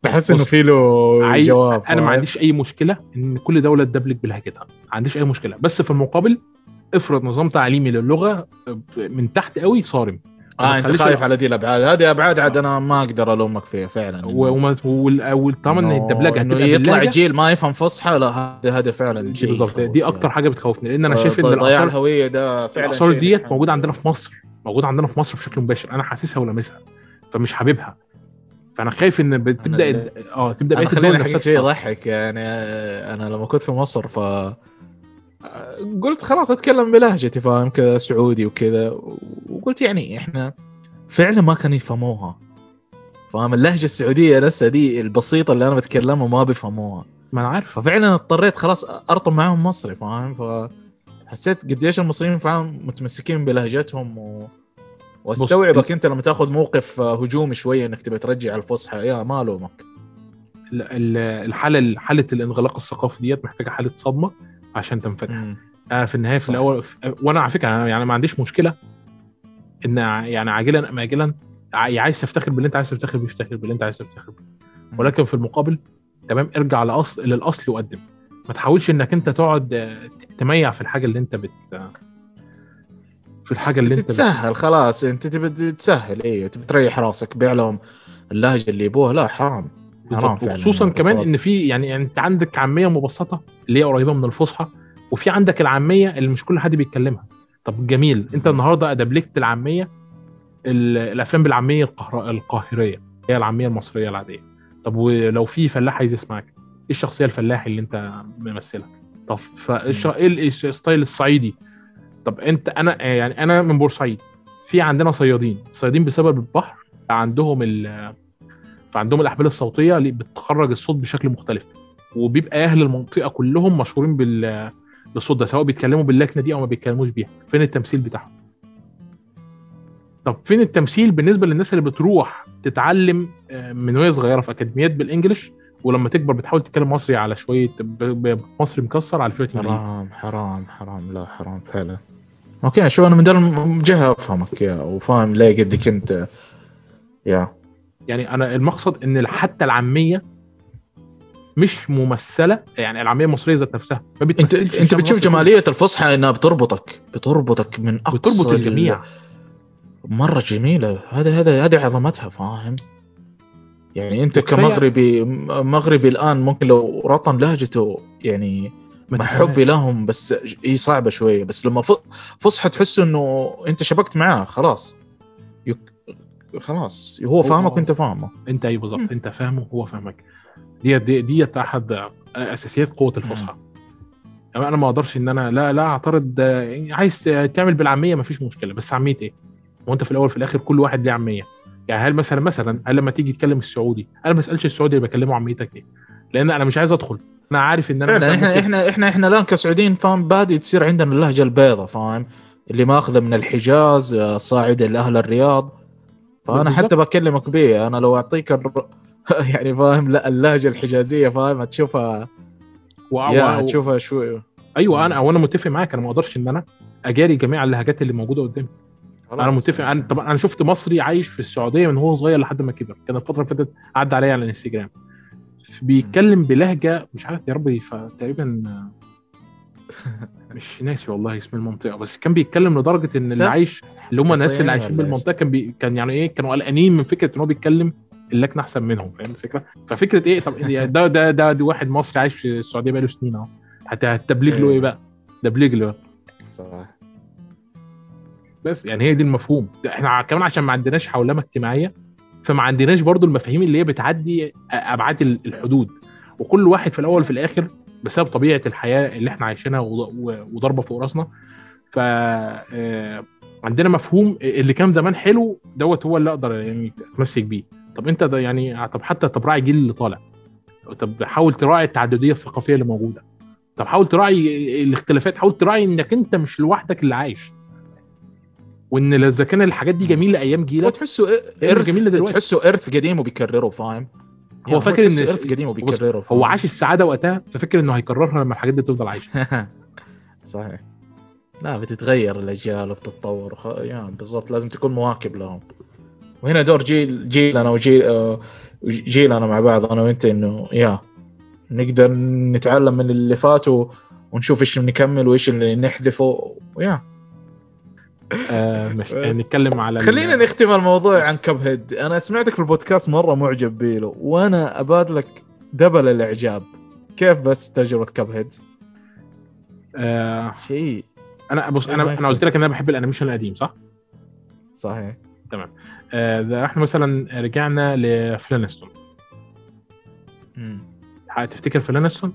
S2: تحس
S1: إنه
S2: في له جواب
S1: أنا ما؟ عنديش أي مشكلة إن كل دولة تدبلج بلهجتها ما عنديش أي مشكلة. بس في المقابل افرض نظام تعليمي للغة من تحت قوي صارم.
S2: آه
S1: أنت
S2: خايف
S1: ال-
S2: على دي الأبعاد. هذه أبعاد عاد أنا ما أقدر ألومك فيها فعلا.
S1: وما وطالما ان
S2: الدبلجة
S1: إنه
S2: يطلع جيل ما يفهم فصحى لا هذا هذا فعلا شيء
S1: بالظبط دي. أكتر حاجة بتخوفني لأن أنا شايف إن
S2: ضياع
S1: الاثار
S2: الهوية ده فعلا
S1: الاثار ديت موجودة عندنا في مصر موجودة عندنا في مصر بشكل مباشر. أنا حاسسها ولامسها فمش حاببها. فأنا خايف
S2: إن
S1: بتبدأ آه
S2: تبدأ
S1: بقية
S2: خليني
S1: أحكي
S2: شيء. يضحك يعني أنا لما كنت في مصر ف قلت خلاص أتكلم بلهجتي فاهم كذا سعودي وكذا. وقلت يعني إحنا فعلا ما كانوا يفهموها. فاهم؟ اللهجة السعودية نفسها دي البسيطة اللي أنا بتكلمها ما بيفهموها.
S1: ما أنا عارف
S2: ففعلا اضطريت خلاص ارطم معاهم مصري فاهم؟ فحسيت قديش المصريين فاهم متمسكين بلهجتهم و... واستوعبك أنت لما تأخذ موقف هجومي شوية إنك تبي ترجع الفصحى. يا ما ألومك.
S1: ال- ال- الحالة حالة الانغلاق الثقافي ديت محتاجة حالة صدمة. عشان تنفتح. أنا في النهاية في
S2: صح.
S1: الأول وأنا على فكرة يعني ما عنديش مشكلة إن يعني عاجلا أم اجلا ع- عايز تفتخر باللي أنت عايز تفتخر بيه افتخر باللي أنت عايز تفتخر بيه. ولكن في المقابل تمام ارجع لأصل للأصل وقدم. ما تحاولش إنك أنت تقعد آه، تميع في الحاجة اللي أنت بت في الحاجة اللي أنت بت...
S2: تتسهل خلاص أنت تبي تسهل أيوه تبي تريح راسك بيع لهم اللهجة اللي يبوها لا حرام.
S1: بالظبط. وخصوصا كمان
S2: بالضبط.
S1: إن في يعني يعني أنت عندك عامية مبسطة اللي هي قريبة من الفصحى وفي عندك العامية اللي مش كل حد بيتكلمها. طب جميل.
S2: أنت.
S1: النهارده ادبلجت العامية ال- الأفلام بالعامية القهر... القاهرية هي العامية المصرية العادية. طب ولو في فلاح عايز يسمعك إيه الشخصية الفلاحي اللي أنت ممثلها طب. إيه ال- الستايل الصعيدي؟ طب أنت أنا يعني أنا من بورسعيد. في عندنا صيادين. الصيادين بسبب البحر عندهم ال فعندهم الأحبال الصوتية اللي بتخرج الصوت بشكل مختلف. وبيبقى أهل المنطقة كلهم مشهورين بال بالصوت ده سواء بيتكلموا باللكنة دي أو ما بيتكلموش بيها. فين التمثيل بتاعهم؟ طب فين التمثيل بالنسبة للناس اللي بتروح تتعلم آه، من وهي صغيرة في أكاديميات بالانجلش ولما تكبر بتحاول تتكلم مصري على شوية مصري مكسر على شوية
S2: حرام حرام حرام لا حرام فعلا. أوكي شو أنا من الجهه أفهمك يا وفاهم ليه قدك انت يا.
S1: يعني أنا المقصد إن حتى العامية مش ممثلة يعني العامية المصرية ذات نفسها ما
S2: انت
S1: أنت
S2: بتشوف. جمالية الفصحى إنها بتربطك بتربطك من أقصى
S1: بتربط
S2: ال-
S1: الجميع
S2: مرة جميلة هذا هذا هذه عظمتها فاهم يعني
S1: أنت
S2: كمغربي مغربي الآن ممكن لو رطم لهجته يعني
S1: ما
S2: مع. حبي لهم بس هي صعبة شوية بس لما فصحى تحس إنه أنت شبكت معاه خلاص. خلاص هو فاهمك وانت فاهمه.
S1: انت
S2: مم.
S1: بالظبط انت فاهمه وهو فاهمك. دي دي ديت أحد أساسيات قوة الفصحى. يعني أنا ما أقدرش إن أنا لا لا أعترض آه، عايز تعمل بالعامية مفيش مشكلة بس عامية إيه؟ وانت في الأول في الآخر كل واحد ليه عامية. يعني هل مثلا مثلا هل لما تيجي تكلم السعودي أنا ما بسالش السعودي اللي بكلمه عاميتك إيه؟ لأن أنا مش عايز أدخل. أنا عارف إن أنا
S2: فعلا
S1: إحنا
S2: إحنا إحنا إحنا الآن كسعوديين فاهم بادي تصير عندنا اللهجة البيضاء فاهم اللي ماخذة من الحجاز آه، صاعده لأهل الرياض.
S1: فأنا.
S2: حتى بكلمك بيه أنا لو أعطيك الر... يعني فاهم لا اللهجة الحجازية فاهم هتشوفها
S1: و...
S2: يا. هتشوفها شوي
S1: أيوه أنا وأنا متفق معاك أنا ما أقدرش إن أنا أجاري جميع اللهجات اللي موجودة قدامي أنا متفق أنا طبعا أنا شفت مصري عايش في السعودية من هو صغير لحد ما كبر كان الفترة اللي فاتت عدى عليا على الإنستجرام بيتكلم بلهجة مش عارف يا ربي تقريبا مش ناسي والله اسم المنطقة بس كان بيتكلم لدرجة إن اللي؟ عايش اللي هم الناس اللي عايشين بالمنطقة كان بي... كان يعني إيه كانوا قلقانين من فكرة إن هو بيتكلم اللكنه أحسن منهم فاهم الفكرة؟ ففكرة إيه؟ طب ده ده ده, ده, ده واحد مصري عايش في السعودية بقاله سنين أهو. هت- هتدبلج له.
S2: إيه
S1: بقى؟ دبلج له.
S2: صح.
S1: بس يعني هي دي المفهوم. إحنا كمان عشان ما عندناش حولمه اجتماعية فما عندناش برضو المفاهيم اللي هي بتعدي أبعاد ال- الحدود. وكل واحد في الأول وفي الآخر بسبب طبيعة الحياة اللي إحنا عايشينها وضربة فوق راسنا. ف آه، عندنا مفهوم اللي كان زمان حلو دوت هو اللي أقدر يعني أتمسك بيه. طب أنت ده يعني طب حتى طب راعي الجيل اللي طالع. طب حاول تراعي التعددية الثقافية اللي موجودة. طب حاول تراعي الاختلافات. حاول تراعي إنك أنت مش لوحدك اللي عايش. وإن إذا كان الحاجات دي جميلة
S2: أيام
S1: جيلك
S2: تحسه
S1: جميل
S2: إرث
S1: دلوقتي.
S2: تحسه إرث قديم وبيكرره فاهم؟
S1: هو فاكر إن-
S2: إرث قديم وبيكرره
S1: هو؟ عاش السعادة وقتها ففكر إنه هيكررها لما الحاجات دي تفضل عايشة.
S2: صحيح. لا بتتغير الأجيال وبتتطور. وخ... يعني بالضبط لازم تكون مواكب لهم. وهنا دور جيل جيلنا وجيل آه، جيلنا مع بعض أنا وأنت إنه يا نقدر نتعلم من اللي فاتوا ونشوف إيش نكمل وإيش اللي نحذفه ويا.
S1: آه مش
S2: بس.
S1: نتكلم على
S2: خلينا نختم الموضوع عن كب هيد أنا سمعتك في البودكاست مرة معجب بيله وأنا أبادلك دبل الإعجاب كيف بس تجربة كب هيد
S1: آه
S2: شيء
S1: أنا بص أنا
S2: أنا.
S1: قلت لك إن أنا بحب ال animation القديم صح؟
S2: صحيح
S1: آه ده إحنا مثلا رجعنا لفلانستون. تفتكر فلانستون؟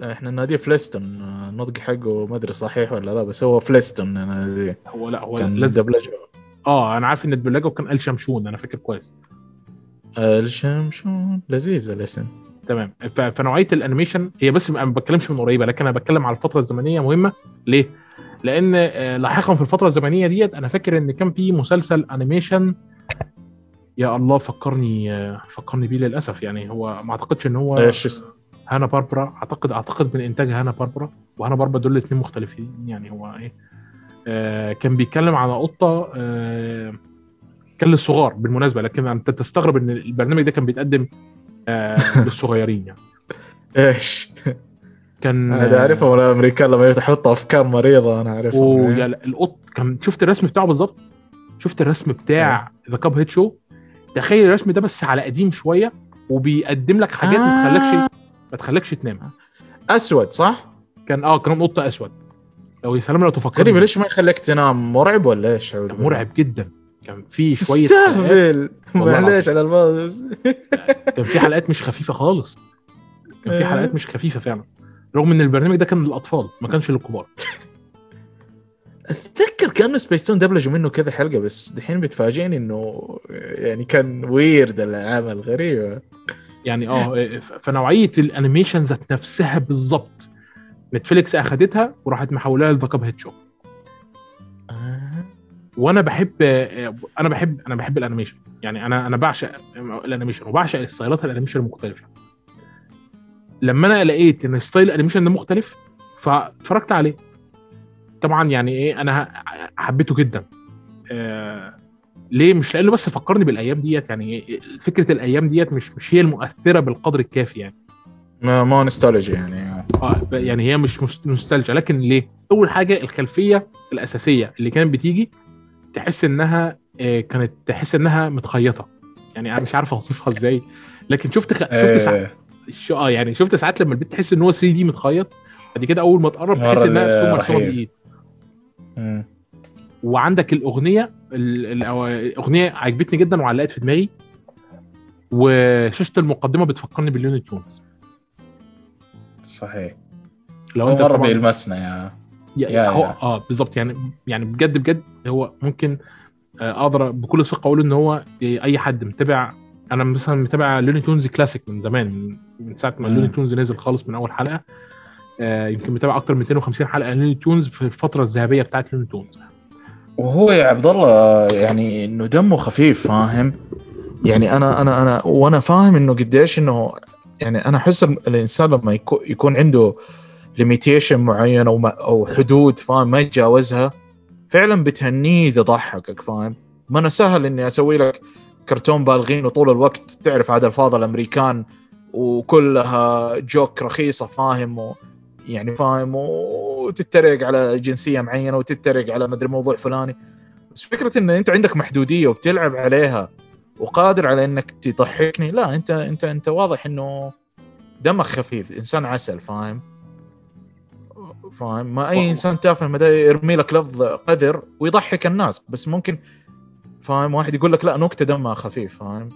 S2: إحنا ناديه فليستون النطق حقه ما أدري صحيح ولا لا بس هو فليستون ناديه
S1: هو لا هو
S2: كان
S1: لازم.
S2: دبلجة.
S1: آه أنا عارف إن الدبلجه كان أل شمشون أنا فاكر كويس.
S2: الشمشون لذيذ الاسم.
S1: تمام. فنوعية ال animation هي بس أنا ما بتكلمش من قريبة لكن أنا بتكلم على الفترة الزمنية مهمة. ليه؟ لأن آه، لاحقا في الفترة الزمنية ديت أنا فاكر إن كان في مسلسل animation. يا الله فكرني آه، فكرني بيه للأسف يعني هو ما أعتقدش إن هو
S2: إيش اسمه؟
S1: هانا باربرا اعتقد أعتقد من إنتاج هانا باربرا وهانا باربرا دول الاثنين مختلفين. يعني هو إيه؟ آه كان بيتكلم على قطه آه كان للصغار بالمناسبة لكن أنت تستغرب إن البرنامج ده كان بيتقدم آه للصغيرين يعني.
S2: إيش؟
S1: كان
S2: هذا اعرفه من الامريكان لما يحطوا أفكار مريضة أنا اعرفه
S1: ويا لا، القط كان شفت الرسم بتاعه بالظبط؟ شفت الرسم بتاع ذا كاب هيد شو تخيل الرسم ده بس على قديم شوية وبيقدم لك حاجات ما
S2: آه.
S1: تخليكش ما تخليكش تنام.
S2: أسود صح؟
S1: كان آه كان قط أسود. لو يا سلام لو تفكر
S2: غريب ليش ما يخليك تنام؟ مرعب ولا إيش؟
S1: مرعب جدا. كان في
S2: شوية
S1: والله
S2: معليش على الفاضي
S1: كان في حلقات مش خفيفة خالص. كان في
S2: آه.
S1: حلقات مش خفيفة فعلا. رغم إن البرنامج ده كان للأطفال ما كانش للكبار.
S2: أتذكر كانه سبيس تون دبلجوا منه كذا حلقة بس دحين بتفاجئني إنه يعني كان ويرد العمل غريبه
S1: يعني آه فنوعية ال animation ذات نفسها بالظبط نتفليكس أخدتها وراحت محولها ل The Cuphead
S2: Show.
S1: وأنا بحب أنا بحب أنا بحب ال animation يعني أنا أنا بعشق ال animation وبعشق ستايلات ال animation المختلفة. لما أنا لقيت إن style ال animation ده مختلف فاتفرجت عليه. طبعا يعني إيه أنا حبيته جدا. آه ليه مش لأنه بس فكرني بالأيام ديت يعني فكرة الأيام ديت مش مش هي المؤثرة بالقدر الكافي يعني.
S2: ما ما نستولوجي يعني.
S1: آه يعني هي مش نوستالجيا لكن ليه؟ أول حاجة الخلفية الأساسية اللي كانت بتيجي تحس إنها آه، كانت تحس إنها متخيطة. يعني أنا مش عارف أوصفها إزاي. لكن شفت خ... شفت ساعات شو آه يعني شفت ساعات لما البيت تحس إن هو 3 دي متخيط بعد كده أول ما تقرب تحس إنها رسوم مرسومه
S2: رهيب.
S1: بالايد. وعندك الأغنية الاغنيه عجبتني جدا وعلقت في دماغي. وشاشة المقدمة بتفكرني بال Looney Tunes
S2: صحيح.
S1: لو
S2: أنت
S1: مرة
S2: بيلمسنا يا.
S1: يا
S2: يا-
S1: هو
S2: يا.
S1: آه بالظبط. يعني يعني بجد بجد هو ممكن آه، أقدر بكل ثقة أقول إن هو أي حد متابع أنا مثلا متابع Looney Tunes classic من زمان من- ساعة ما. Looney Tunes نزل خالص من أول حلقة. آه، يمكن متابع أكتر من 250 حلقة Looney Tunes في الفترة الذهبية بتاعت Looney Tunes.
S2: وهو يا عبد الله يعني إنه دمه خفيف فاهم؟ يعني أنا أنا أنا وأنا فاهم إنه قديش إنه يعني أنا أحس الإنسان لما يكو- يكون عنده ليميتيشن معين أو أو حدود فاهم؟ ما يتجاوزها فعلا بتهنيه إذا ضحكك فاهم؟ ما أنا سهل إني أسوي لك كرتون بالغين وطول الوقت تعرف عاد الفاظ الأمريكان وكلها جوك رخيصة فاهم؟ و يعني فاهم؟ وتتريق على جنسية معينة وتتريق على مدري موضوع فلاني. بس فكرة إن أنت عندك محدودية وبتلعب عليها وقادر على إنك تضحكني لا أنت أنت أنت واضح إنه دمك خفيف إنسان عسل فاهم؟ فاهم؟ ما
S1: أي.
S2: إنسان تافه مدى يرمي لك لفظ قذر ويضحك الناس بس ممكن فاهم؟ واحد يقول لك لا نكتة دمها خفيف فاهم؟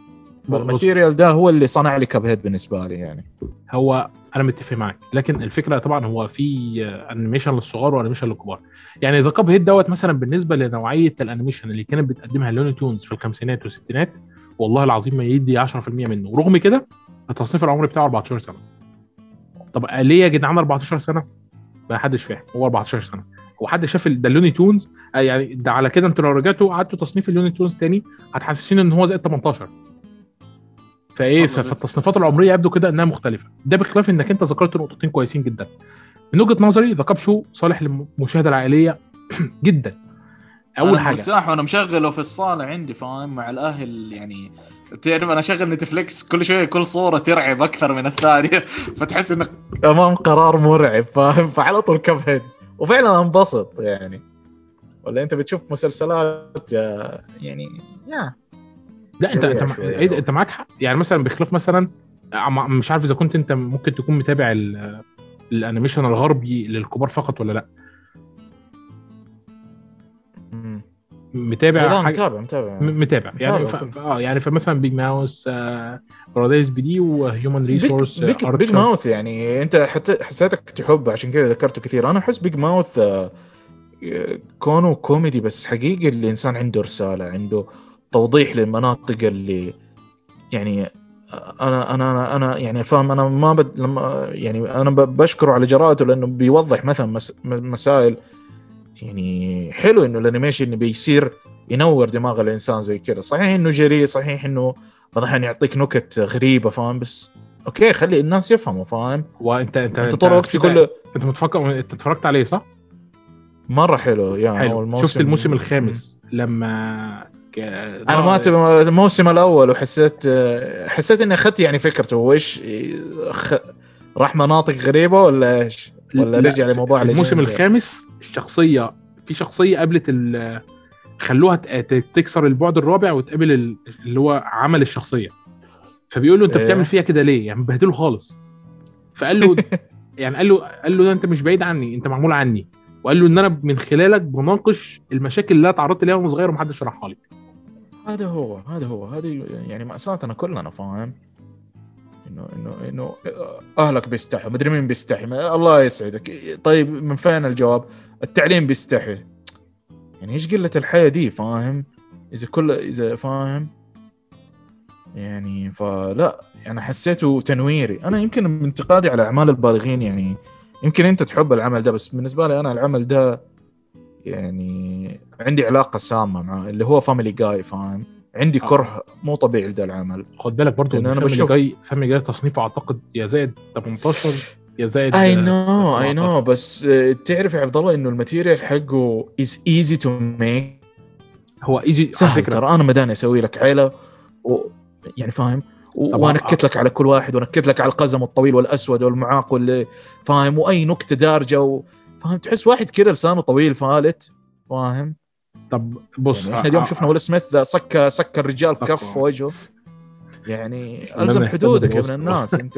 S2: ال material ده هو اللي صنع لي Cuphead بالنسبة لي يعني.
S1: هو أنا متفق معاك لكن الفكرة طبعا هو في animation للصغار و animation للكبار. يعني The Cuphead دوت مثلا بالنسبة لنوعية الانيميشن اللي كانت بتقدمها Looney Tunes في الخمسينات والستينات والله العظيم ما يدي 10% منه. رغم كده التصنيف العمري بتاعه 14 سنة. طب ليه يا جدعان 14 سنة؟ ما حدش فاهم هو 14 سنة. هو حد شاف ده ال Looney Tunes آه يعني ده على كده أنتوا لو رجعتوا قعدتوا تصنيف ال Looney Tunes تاني هتحسسين إن هو زائد 18 فايه فالتصنيفات العمرية يبدو كده إنها مختلفة. ده بخلاف إنك أنت ذكرت نقطتين كويسين جدا. من وجهة نظري The Cup Show صالح للمشاهدة العائلية جدا. أول
S3: أنا
S1: حاجة.
S3: مرتاح وأنا مشغله في الصالة عندي فاهم؟ مع الأهل يعني تعرف أنا أشغل نتفليكس كل شوية كل صورة ترعب أكثر من الثانية. فتحس إنك
S2: امام قرار مرعب فاهم؟ فعلى طول Cuphead وفعلا انبسط يعني. ولا أنت بتشوف مسلسلات يعني يا.
S1: لا انت انت. إيه ده، انت معاك حق يعني مثلا بخلاف مثلا عم- مش عارف إذا كنت أنت ممكن تكون متابع ال- ال animation الغربي للكبار فقط ولا لا. متابع
S2: لا
S1: حاجة
S2: متابع متابع
S1: متابع يعني ف...
S2: متابع.
S1: ف- آه يعني فمثلا Big Mouth آه Paradise PD و Human Resources
S2: Big, Big, Big Mouth يعني أنت حتى حسيتك تحبه عشان كذا ذكرته كثير أنا أحس Big Mouth آه، كونه كوميدي بس حقيقي الإنسان عنده رسالة عنده توضيح للمناطق اللي يعني أنا أنا أنا, أنا يعني فاهم أنا ما بد لما يعني أنا بشكره على جراءته لأنه بيوضح مثلا مس مسائل يعني حلو إنه ال animation بيصير ينور دماغ الإنسان زي كذا صحيح إنه جريء صحيح إنه بعض الاحيان يعطيك نكت غريبة فاهم بس okay خلي الناس يفهموا فاهم
S1: وأنت أنت
S2: أنت طول الوقت تقول له
S1: أنت متفكر أنت اتفرجت عليه صح؟
S2: مرة حلو يا
S1: حلو شفت الموسم الخامس لما.
S2: أنا ما تب- الموسم الأول وحسيت حسيت إني أخذت يعني فكرته وش خ... راح مناطق غريبة ولا إيش؟ ولا
S1: لا،
S2: رجع لموضوع
S1: الموسم؟ الخامس الشخصية في شخصية قابلت ال... خلوها تكسر البعد الرابع وتقابل ال- اللي هو عمل الشخصية فبيقول له أنت
S2: إيه.
S1: بتعمل فيها كده ليه؟ يعني مبهدله خالص فقال له يعني قال له قال له ده أنت مش بعيد عني أنت معمول عني وقال له إن أنا من خلالك بناقش المشاكل اللي أنا تعرضت ليها وأنا صغير ومحدش شرحها لي
S2: هذا هو هذا هو هذه يعني مأساتنا كلنا فاهم؟ إنه إنه إنه أهلك بيستحوا مدري مين بيستحي الله يسعدك. طيب من فين الجواب؟ التعليم بيستحي. يعني إيش قلة الحياة دي فاهم؟ إذا كل إذا فاهم؟ يعني فلا أنا حسيته تنويري. أنا يمكن انتقادي على أعمال البالغين يعني يمكن أنت تحب العمل ده بس بالنسبة لي أنا العمل ده يعني عندي علاقة سامة مع اللي هو Family Guy فاهم عندي
S1: آه.
S2: كره مو طبيعي لده العمل
S1: خد بالك برضو
S2: لأن
S1: ان
S2: أنا
S1: فاميلي
S2: بشوف-
S1: جاي فاميلي جاي تصنيفه أعتقد يا زائد 18 يا زائد
S2: اي
S1: آه،
S2: no اي
S1: 17.
S2: no بس آه، تعرف يا عبد الله إنه ال material حقه is easy to make
S1: هو على
S2: سهل ترى أنا مداني أسوي لك عيلة و... يعني فاهم. وانكت لك على كل واحد وأنكت لك على القزم الطويل والأسود والمعاق واللي فاهم وأي نكتة دارجة و... فاهم؟ تحس واحد كذا لسانه طويل فالت فاهم؟
S1: طب بص
S2: يعني إحنا اليوم شفنا ويل سميث صك صك الرجال. كف وجهه. يعني
S1: ألزم
S2: حدودك يا ابن. الناس. انت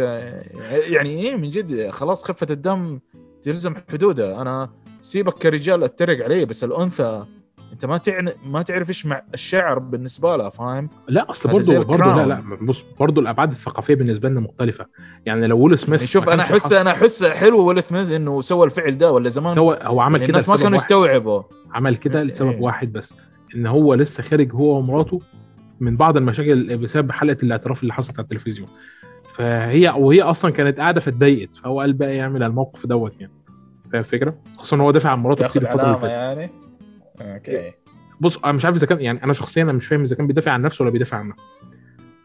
S2: يعني إيه من جد خلاص خفة الدم تلزم حدودها أنا سيبك كرجال أتريق عليه بس الأنثى انت ما تعرف ما تعرف إيش مع الشعر بالنسبة لها فاهم
S1: لا
S2: أصل
S1: برضه برضه لا. لا بص برضه الأبعاد الثقافية بالنسبة لنا مختلفة يعني لو ويل سميث
S2: يعني شوف
S1: أنا
S2: احس أنا أحس حلو ويل سميث إنه سوى الفعل ده ولا زمان
S1: هو هو عمل
S2: يعني
S1: كده
S2: الناس ما كانوا. يستوعبوا
S1: عمل كده
S2: إيه.
S1: لسبب واحد بس إن هو لسه خارج هو ومراته من بعض المشاكل بسبب حلقة الاعتراف اللي حصلت على التلفزيون فهي وهي أصلا كانت قاعدة فاتضايقت فهو قال بقى يعمل الموقف دوت يعني فاهم الفكرة؟ خصوصا إن هو دافع عن مراته كتير الفترة اللي فاتت
S2: يعني أوكي.
S1: بص أنا مش عارف إذا كان يعني أنا شخصيا أنا مش فاهم إذا كان بيدافع عن نفسه ولا بيدافع عنها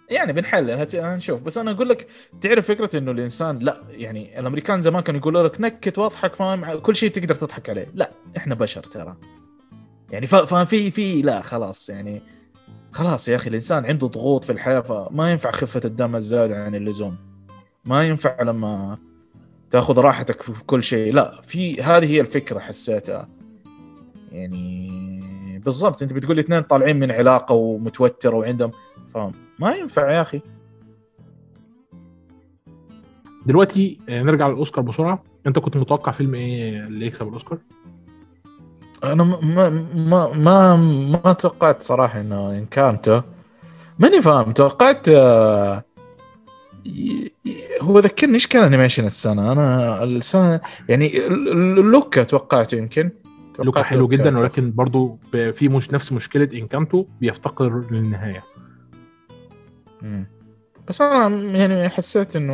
S2: يعني بنحلل هت- هنشوف. بس أنا أقول لك تعرف فكرة إنه الإنسان لا يعني الأمريكان زمان كانوا يقولوا لك نكت واضحك فاهم؟ كل شيء تقدر تضحك عليه. لا إحنا بشر ترى. يعني فاهم؟ في في لا خلاص يعني خلاص يا أخي الإنسان عنده ضغوط في الحياة فما ينفع خفة الدم الزايده عن اللزوم. ما ينفع لما تأخذ راحتك في كل شيء. لا في هذه هي الفكرة حسيتها. يعني بالضبط أنت بتقول لي اثنين طالعين من علاقة ومتوترة وعندهم فاهم ما ينفع يا أخي.
S1: دلوقتي آه، نرجع للأوسكار بسرعة. أنت كنت متوقع فيلم إيه اللي يكسب الأوسكار؟
S2: أنا ما ما ما ما توقعت صراحة إنه انكانتو ماني فاهم توقعت آه، هو ذكرني إيش كان animation السنة؟ أنا السنة يعني Luca توقعته يمكن. Luca
S1: حلو جدا. ولكن برضو في مش نفس مشكلة Encanto بيفتقر للنهاية
S2: مم. بس أنا يعني حسيت إنه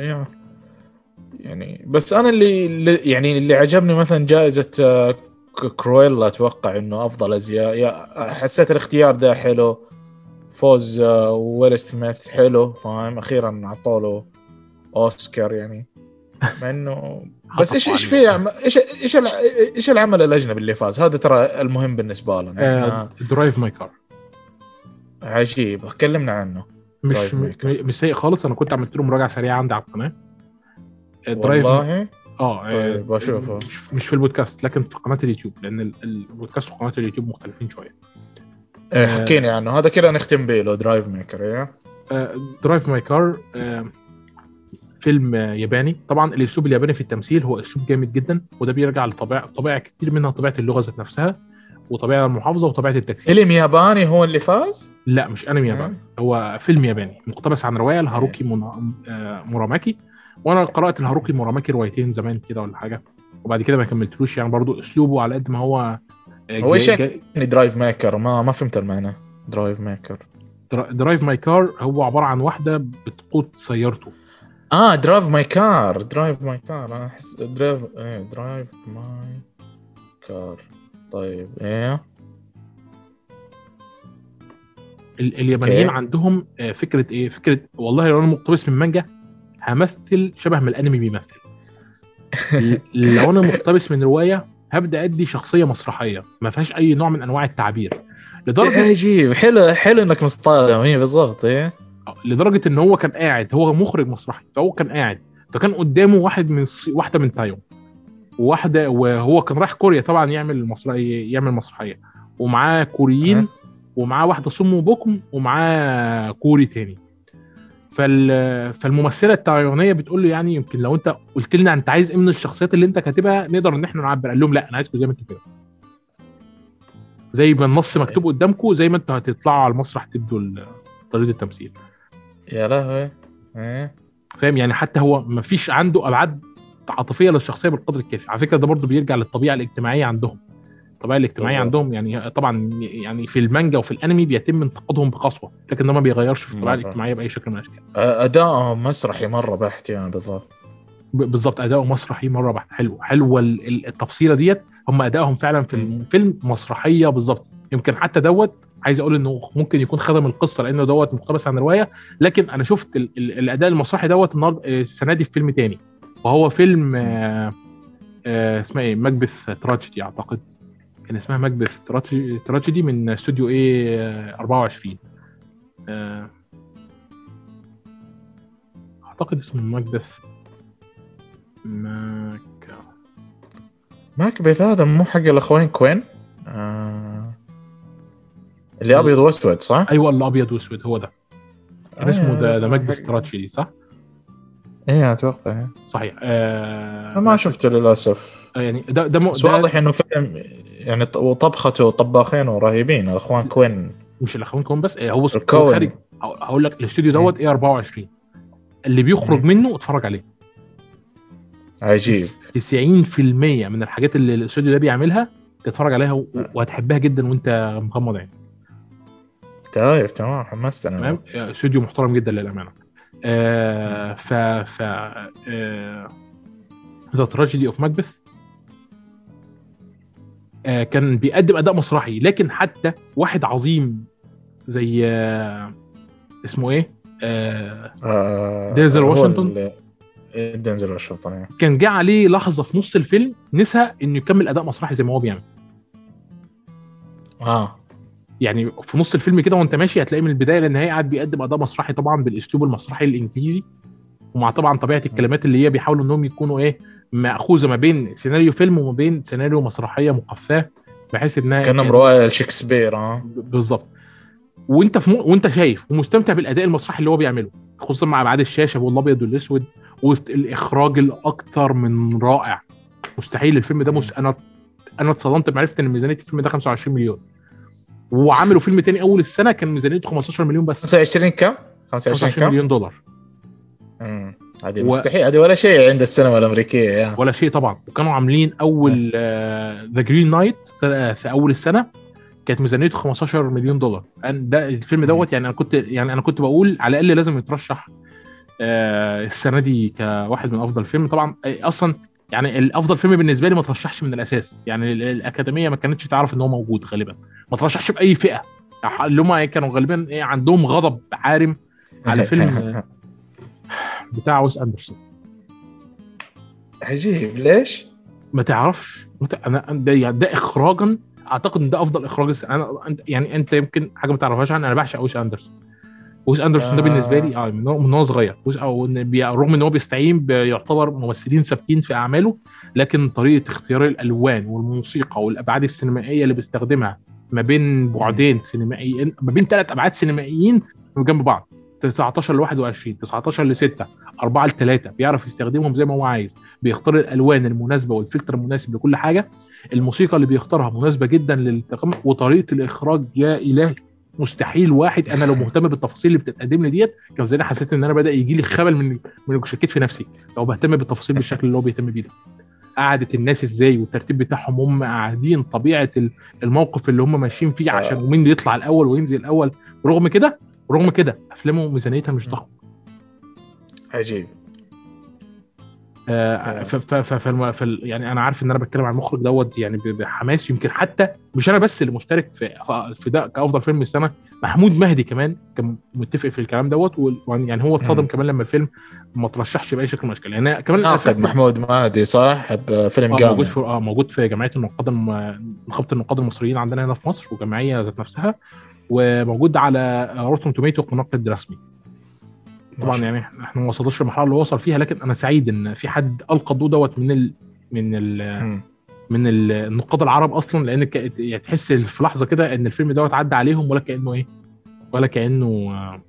S2: يا يعني بس أنا اللي اللي- يعني اللي عجبني مثلا جائزة آه، Cruella أتوقع إنه أفضل أزياء يا- حسيت الاختيار ده حلو فوز آه، ويل سميث حلو فاهم أخيرا عطوا له أوسكار يعني مع إنه بس إيش إيش في إيش إيش إيش العمل الأجنبي اللي فاز؟ هذا ترى المهم بالنسبة لنا.
S1: Drive My Car
S2: عجيب. كلمنا عنه.
S1: مش. مش سيء خالص. أنا كنت عملت له مراجعة سريعة عندي على القناة. Drive
S2: والله؟
S1: آه
S2: طيب،
S1: آه،
S2: بشوفه.
S1: مش, مش في البودكاست لكن في قناة اليوتيوب لأن ال- البودكاست وقناة اليوتيوب مختلفين شوية.
S2: إيه، حكيني عنه. هذا كده نختم به له درايف Maker إيه؟
S1: Drive My Car فيلم ياباني. طبعا الأسلوب الياباني في التمثيل هو أسلوب جامد جدا وده بيرجع لطبيعة طبيعة كتير منها طبيعة اللغة ذات نفسها وطبيعة المحافظة وطبيعة التجسيد
S2: فيلم ياباني هو اللي فاز؟
S1: لا مش أنمي ياباني هو فيلم ياباني مقتبس عن رواية لهاروكي موراماكي. وأنا قرأت لهاروكي موراماكي روايتين زمان كده ولا حاجة وبعد كده ما كملتلوش يعني برضو أسلوبه على قد ما هو آه،
S2: هو
S1: إيش
S2: يعني؟ Drive maker ما ما فهمت المعنى. Drive maker
S1: Dri- Drive My Car هو عبارة عن واحدة بتقود سيارته.
S2: آه Drive My Car Drive My Car أنا أحس Drive إيه Drive My Car طيب إيه؟
S1: ال- اليابانيين
S2: أوكي.
S1: عندهم آه، فكرة إيه؟ فكرة والله لو أنا مقتبس من مانجا همثل شبه ما الأنمي بيمثل. لو أنا مقتبس من رواية هبدأ أدي شخصية مسرحية. ما فيهاش أي نوع من أنواع التعبير. لدرجة
S2: عجيب. حلو حلو إنك مصطلح. إيه بالضبط إيه؟
S1: لدرجة إن هو كان قاعد هو مخرج مسرحي فهو كان قاعد. فكان قدامه واحد من الصي... واحدة من تايوان وواحدة وهو كان رايح كوريا طبعا يعمل مسرحية يعمل مسرحية. ومعاه كوريين. ومعاه واحدة صم وبكم ومعاه كوري تاني. فال... فالممثلة التايوانية بتقول له يعني يمكن لو أنت قلت لنا أنت عايز إيه من الشخصيات اللي أنت كاتبها نقدر إن إحنا نعبر. قال لهم لا أنا عايزكم زي ما أنتوا كده زي ما النص مكتوب قدامكم زي ما أنتوا هتطلعوا على المسرح تدوا ال- طريقة التمثيل.
S2: يا لهوي. إيه.
S1: فاهم؟ يعني حتى هو ما فيش عنده أبعاد عاطفية للشخصية بالقدر الكافي. على فكرة ده برضو بيرجع للطبيعة الاجتماعية عندهم. الطبيعة الاجتماعية
S2: بالظبط.
S1: عندهم يعني طبعا يعني في المانجا وفي الانمي بيتم انتقادهم بقسوة لكن ده ما بيغيرش في
S2: الطبيعة.
S1: الاجتماعية بأي شكل من الأشكال.
S2: ادائهم مسرحي مرة بحت يعني بالضبط
S1: ب- بالظبط. اداؤه مسرحي مرة واحدة حلو. حلوة ال- ال- التفصيلة ديت هم أدائهم فعلا في الفيلم مسرحية بالظبط. يمكن حتى دوت عايز أقول انه ممكن يكون خدم القصة لأنه دوت مقتبس عن روايه لكن أنا شفت ال ال الاداء المسرحي دوت النهارده السنة دي في فيلم تاني. وهو فيلم آه آه اسمها إيه؟ ماكبث تراجيدي اعتقد. كان اسمها ماكبث تراجيدي- من استوديو إيه آه، 24 آه اعتقد اسمه ماكبث ماك
S2: ماكبث هذا مو حق الاخوين كوين؟ آه. اللي أبيض وأسود صح؟
S1: أيوه الابيض وأسود هو ده كان اسمه The The
S2: آه،
S1: ماكبث
S2: حق-
S1: تراجيدي صح؟
S2: إيه أتوقع إيه.
S1: صحيح آه
S2: ما شفته للأسف
S1: آه، يعني ده ده.
S2: بس واضح إنه فيلم يعني وطبخته طباخين رهيبين الأخوان كوين
S1: مش الأخوان كوين بس آه، هو. خارج هقول- لك الاستوديو دوت A24 اللي بيخرج
S2: مم.
S1: منه اتفرج عليه
S2: عجيب
S1: 90% من الحاجات اللي الاستوديو ده بيعملها تتفرج عليها وهتحبها جدا وأنت مغمض عينك
S2: طيب تمام حمستنا.
S1: تمام؟ آه، استوديو محترم جدا للأمانة. آه ف ف The Tragedy of Macbeth كان بيقدم أداء مسرحي لكن حتى واحد عظيم زي آه اسمه إيه؟ آه
S2: آه
S1: دينزل واشنطن؟
S2: إيه، دينزل واشنطن إيه.
S1: كان جه عليه لحظة في نص الفيلم نسى إنه يكمل أداء مسرحي زي ما هو بيعمل.
S2: آه.
S1: يعني في نص الفيلم كده وانت ماشي هتلاقي من البداية للنهاية قاعد بيقدم أداء مسرحي طبعا بالأسلوب المسرحي الإنجليزي ومع طبعا طبيعة الكلمات اللي هي بيحاولوا إنهم يكونوا إيه مأخوذة ما بين سيناريو فيلم وما بين سيناريو مسرحية مقفاة بحيث إنها
S2: كانهم رواية شكسبير
S1: آه. بالظبط. وأنت في م... وأنت شايف ومستمتع بالأداء المسرحي اللي هو بيعمله خصوصا مع أبعاد الشاشة والابيض والأسود والاخراج الاكثر من رائع. مستحيل الفيلم ده مس... أنا أنا اتصدمت بمعرفه إن ميزانية الفيلم ده 25 مليون. وعملوا فيلم تاني أول السنة كان ميزانيته 15 مليون بس.
S2: 25 كم؟ 25
S1: 25
S2: كم؟
S1: مليون دولار.
S2: هذه
S1: و-
S2: مستحيل. هذه ولا شيء عند السينما الأمريكية يا.
S1: ولا شيء طبعا. وكانوا عاملين أول The Green Knight في أول السنة كانت ميزانيته 15 مليون دولار. ده الفيلم دوت يعني أنا كنت يعني أنا كنت بقول على الأقل لازم يترشح آه السنة دي كواحد من أفضل فيلم. طبعا آه، أصلا يعني الأفضل فيلم بالنسبة لي ما ترشحش من الأساس. يعني ال- الأكاديمية ما كانتش تعرف إن هو موجود غالبا. ما ترشحش بأي فئة. يعني اللي هم كانوا غالبا إيه عندهم غضب عارم على فيلم بتاع ويس أندرسون.
S2: عجيب. ليش؟
S1: ما تعرفش. أنا ده, يعني ده اخراجا أعتقد إن ده أفضل إخراج. أنا أنت يعني أنت يمكن حاجة ما تعرفهاش عني أنا بعشق ويس أندرسون. ويس أندرسون ده
S2: آه.
S1: بالنسبة لي آه من هو صغير. ويس أو رغم إن هو بيستعين بيعتبر ممثلين ثابتين في أعماله لكن طريقة اختيار الألوان والموسيقى والأبعاد السينمائية اللي بيستخدمها ما بين بعدين سينمائيين ما بين ثلاث أبعاد سينمائيين جنب بعض. 19 ل 21 19 ل 6 4 ل 3 بيعرف يستخدمهم زي ما هو عايز بيختار الألوان المناسبة والفلتر المناسب لكل حاجة. الموسيقى اللي بيختارها مناسبة جدا للتقام وطريقة الإخراج يا إلهي مستحيل واحد. أنا لو مهتم بالتفاصيل اللي بتتقدم لي ديت كان زي حسيت إن أنا بدأ يجي لي خبل من من شكيت في نفسي. لو بهتم بالتفاصيل بالشكل اللي هو بيهتم بيه ده. قعدة الناس إزاي والترتيب بتاعهم هم قاعدين طبيعة ال- الموقف اللي هم ماشيين فيه
S2: آه.
S1: عشان ومين اللي يطلع الأول وينزل الأول. رغم كده رغم كده أفلامه ميزانيتها مش ضخمة.
S2: عجيب.
S1: آه، ف ف يعني أنا عارف إن أنا بتكلم عن المخرج دوت يعني بحماس يمكن حتى مش أنا بس اللي مشترك في في ده كأفضل فيلم السنة محمود مهدي كمان كان متفق في الكلام دوت يعني هو اتصدم. كمان لما الفيلم ما ترشحش بأي شكل من الأشكال. يعني كمان
S2: ناقد محمود مهدي صاحب فيلم
S1: آه
S2: جامد.
S1: موجود في آه موجود في جمعية النقاد نقابه النقاد المصريين عندنا هنا في مصر وجمعية ذات نفسها وموجود على Rotten Tomatoes كناقد رسمي. طبعا. يعني إحنا ما وصلناش للمرحلة اللي وصل فيها لكن أنا سعيد إن في حد ألقى الضوء دوت من ال من ال. من ال- النقاد العرب أصلا لأن ك- يعني تحس في لحظة كده إن الفيلم دوت عدى عليهم ولا كأنه إيه ولا كأنه آه،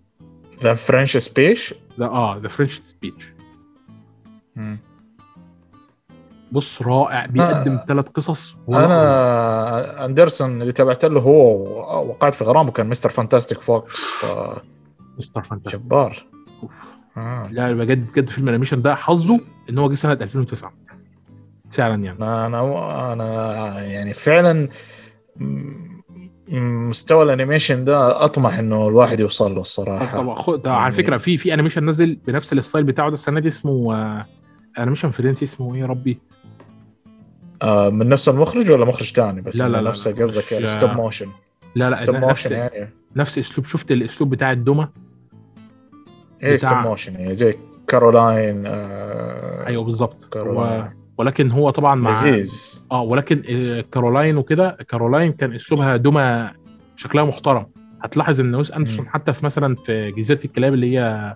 S2: The French Dispatch
S1: ده آه The French Dispatch بص رائع بيقدم ثلاث قصص هو رائع.
S2: أنا أندرسون اللي تابعت له هو وقعت في غرامه كان Mr. Fantastic Fox
S1: Mr. Fantastic
S2: جبار. آه.
S1: لا بجد بجد فيلم ال animation ده حظه إن هو جه سنة 2009 فعلا يعني.
S2: أنا أنا يعني فعلا مستوى ال animation ده أطمح إنه الواحد يوصل له الصراحة.
S1: طبعا. ده على
S2: يعني-
S1: فكرة في في animation نزل بنفس ال style بتاعه ده السنة دي اسمه آه، animation فرنسي اسمه إيه يا ربي؟
S2: آه من نفس المخرج ولا مخرج ثاني بس
S1: لا، لا، لا،
S2: نفس قصدك stop motion
S1: لا لا
S2: stop
S1: نفس
S2: motion يعني.
S1: نفس أسلوب. شفت الأسلوب بتاع الدمى إيه
S2: stop motion يعني زي كورالاين آه
S1: أيوه بالظبط.
S2: كورالاين.
S1: ولكن هو طبعا مع
S2: لذيذ.
S1: آه ولكن آه، كورالاين وكده كورالاين كان أسلوبها دمى شكلها محترم. هتلاحظ إن ويس
S2: أندرسون.
S1: حتى في مثلا في جزيرة الكلاب اللي هي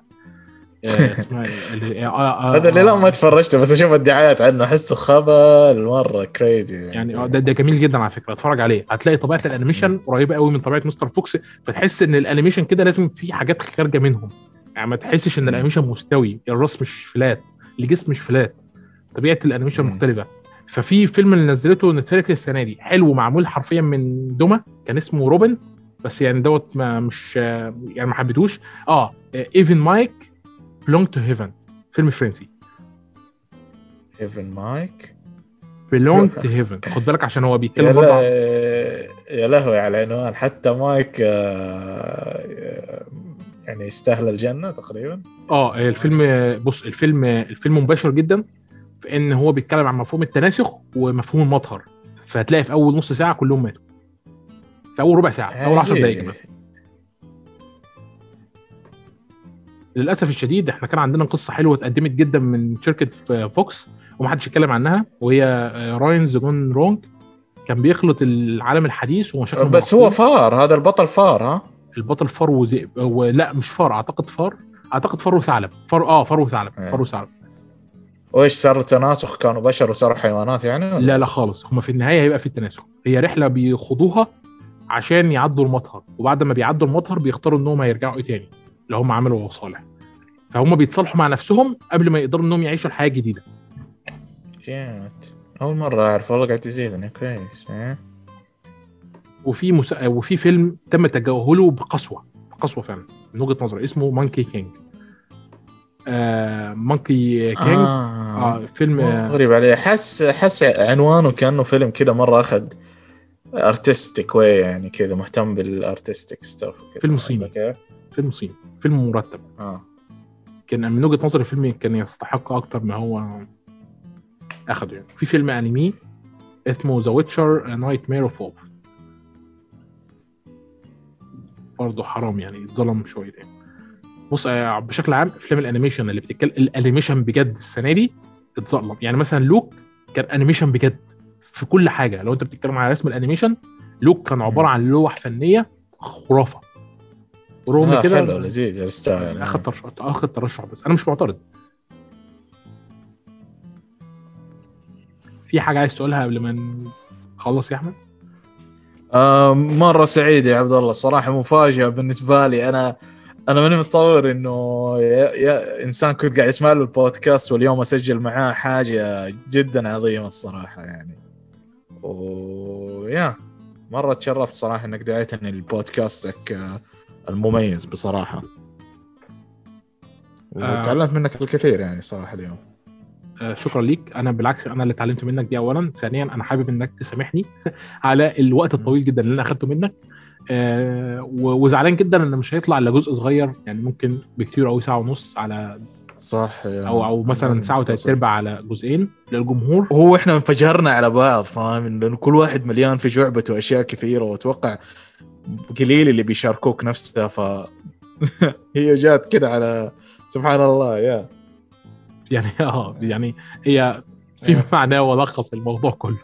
S1: آه، اسمها إيه؟ آه آه
S2: هذا اللي لا
S1: آه،
S2: ما تفرجته بس أشوف الدعايات عنه أحسه خبل مرة crazy
S1: يعني ده, ده جميل جدا على فكرة اتفرج عليه. هتلاقي طبيعة ال animation قريبة قوي من طبيعة Mr. Fox فتحس إن ال animation كده لازم في حاجات خارجة منهم. يعني ما تحسش إن.
S2: ال
S1: animation مستوي الرأس مش flat الجسم مش flat طبيعة ال
S2: animation.
S1: مختلفة. ففي فيلم اللي نزلته نتفليكس السنة دي حلو معمول حرفيا من دمى كان اسمه روبن بس يعني دوت ما مش يعني ما حبيتهوش. آه Even Mice Belong to Heaven فيلم فرنسي.
S2: Even Mice
S1: Belong to Heaven خد بالك عشان هو بيتكلم برضه
S2: يا لهوي على العنوان حتى mice آه، يعني يستاهل الجنة تقريبا.
S1: آه الفيلم بص الفيلم الفيلم مباشر جدا في إن هو بيتكلم عن مفهوم التناسخ ومفهوم المطهر. فهتلاقي في أول نص ساعة كلهم ماتوا. في أول ربع ساعة في أول 10 دقائق كمان للأسف الشديد إحنا كان عندنا قصة حلوة اتقدمت جدا من شركة فوكس ومحدش اتكلم عنها وهي Ron's Gone Wrong كان بيخلط العالم الحديث ومشاكل
S2: بس هو. فار هذا البطل فار ها؟
S1: البطل فار وذئب هو لا مش فار أعتقد فار أعتقد فار وثعلب فار آه فار وثعلب
S2: آه.
S1: فار وثعلب
S2: وإيش صار تناسخ كانوا بشر وصاروا حيوانات يعني؟
S1: لا لا خالص. هم في النهاية هيبقى في التناسخ. هي رحلة بيخوضوها عشان يعدوا المطهر. وبعد ما بيعدوا المطهر بيختاروا إنهم هيرجعوا إيه تاني؟ اللي هم عملوا صالح. فهم بيتصالحوا مع نفسهم قبل ما يقدروا إنهم يعيشوا الحياة الجديدة.
S2: جامد أول مرة أعرف. والله قاعد تزيدني كويس. ها؟
S1: وفي مس... وفي فيلم تم تجاهله بقسوة بقسوة فعلا من وجهة نظري اسمه مانكي كينج آه مانكي كينج آه.
S2: آه.
S1: فيلم
S2: غريب عليه حس حس عنوانه كأنه فيلم كذا مرة أخذ artistic way يعني كذا مهتم بال artistic stuff
S1: فيلم صيني.
S2: كيف؟
S1: فيلم صيني فيلم مرتب
S2: آه
S1: يمكن من وجهة نظري الفيلم كان يستحق أكتر ما هو اخده يعني في فيلم أنمي اسمه The Witcher Nightmare of Wolf برضه حرام يعني اتظلم شويتين بص آه، بشكل عام أفلام ال animation اللي بتتكلم ال animation بجد السنة دي اتظلم. يعني مثلا Luca كان animation بجد في كل حاجة. لو أنت بتتكلم على رسم ال animation لوك كان عبارة عن لوح فنية خرافة. ورغم
S2: آه
S1: كده
S2: حلو لذيذ يستاهل
S1: اخذ ترشح اخذ ترشح بس. أنا مش معترض. في حاجة عايز تقولها قبل ما نخلص يا
S2: أحمد؟ مرة سعيد يا عبد الله. الصراحه مفاجأة بالنسبة لي. أنا أنا ماني متصور إنه يا, يا إنسان كنت قاعد اسمع له البودكاست واليوم أسجل معاه حاجة جدا عظيمة الصراحة يعني. ويا مرة تشرفت صراحة إنك دعيتني لبودكاستك آه، المميز بصراحة.
S1: آه.
S2: وتعلمت منك الكثير يعني صراحة اليوم.
S1: آه، شكرا ليك. أنا بالعكس أنا اللي اتعلمت منك دي اولا. ثانيا أنا حابب إنك تسامحني على الوقت الطويل جدا اللي أنا أخدته منك. آه، وزعلان جدا إن مش هيطلع إلا جزء صغير يعني ممكن بكتير قوي ساعة ونص على
S2: صح يا-
S1: أو أو مثلا ساعة وثلاث. أرباع على جزئين للجمهور.
S2: هو إحنا انفجرنا على بعض فاهم؟ لأنه كل واحد مليان في شعبته اشياء كثيرة وأتوقع قليل اللي بيشاركوك نفسها ف هي جات كده على سبحان الله يا.
S1: يعني آه يعني هي في
S2: آه.
S1: معناه ولخص الموضوع كله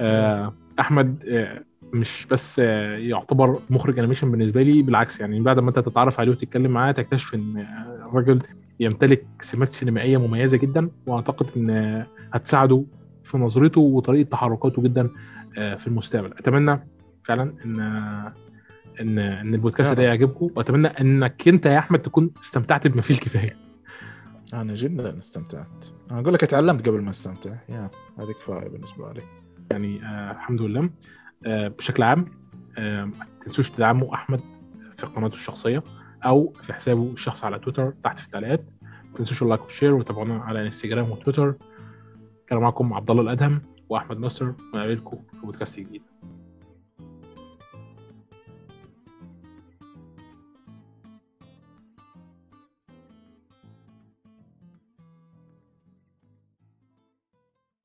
S1: آه، أحمد آه، مش بس آه، يعتبر مخرج انيميشن بالنسبة لي بالعكس يعني بعد ما أنت تتعرف عليه وتتكلم معاه تكتشف إن آه، الراجل يمتلك سمات سينمائية مميزة جدا وأعتقد إن آه، هتساعده في نظرته وطريقة تحركاته جدا آه، في المستقبل أتمنى فعلا إن آه، إن إن البودكاست ده. يعجبكم وأتمنى إنك أنت يا أحمد تكون استمتعت بما فيه الكفاية
S2: أنا جدا استمتعت. أنا أقول لك أتعلمت قبل ما أستمتع. يا هذه كفاية بالنسبة لي.
S1: يعني آه الحمد لله. آه بشكل عام آه ما تنسوش تدعموا أحمد في قناته الشخصية أو في حسابه الشخصي على تويتر تحت في التعليقات. ما تنسوش ال like وال share وتابعونا على إنستجرام وتويتر. كان معكم عبد الله الأدهم وأحمد نصر. ونقابلكم في بودكاست جديد.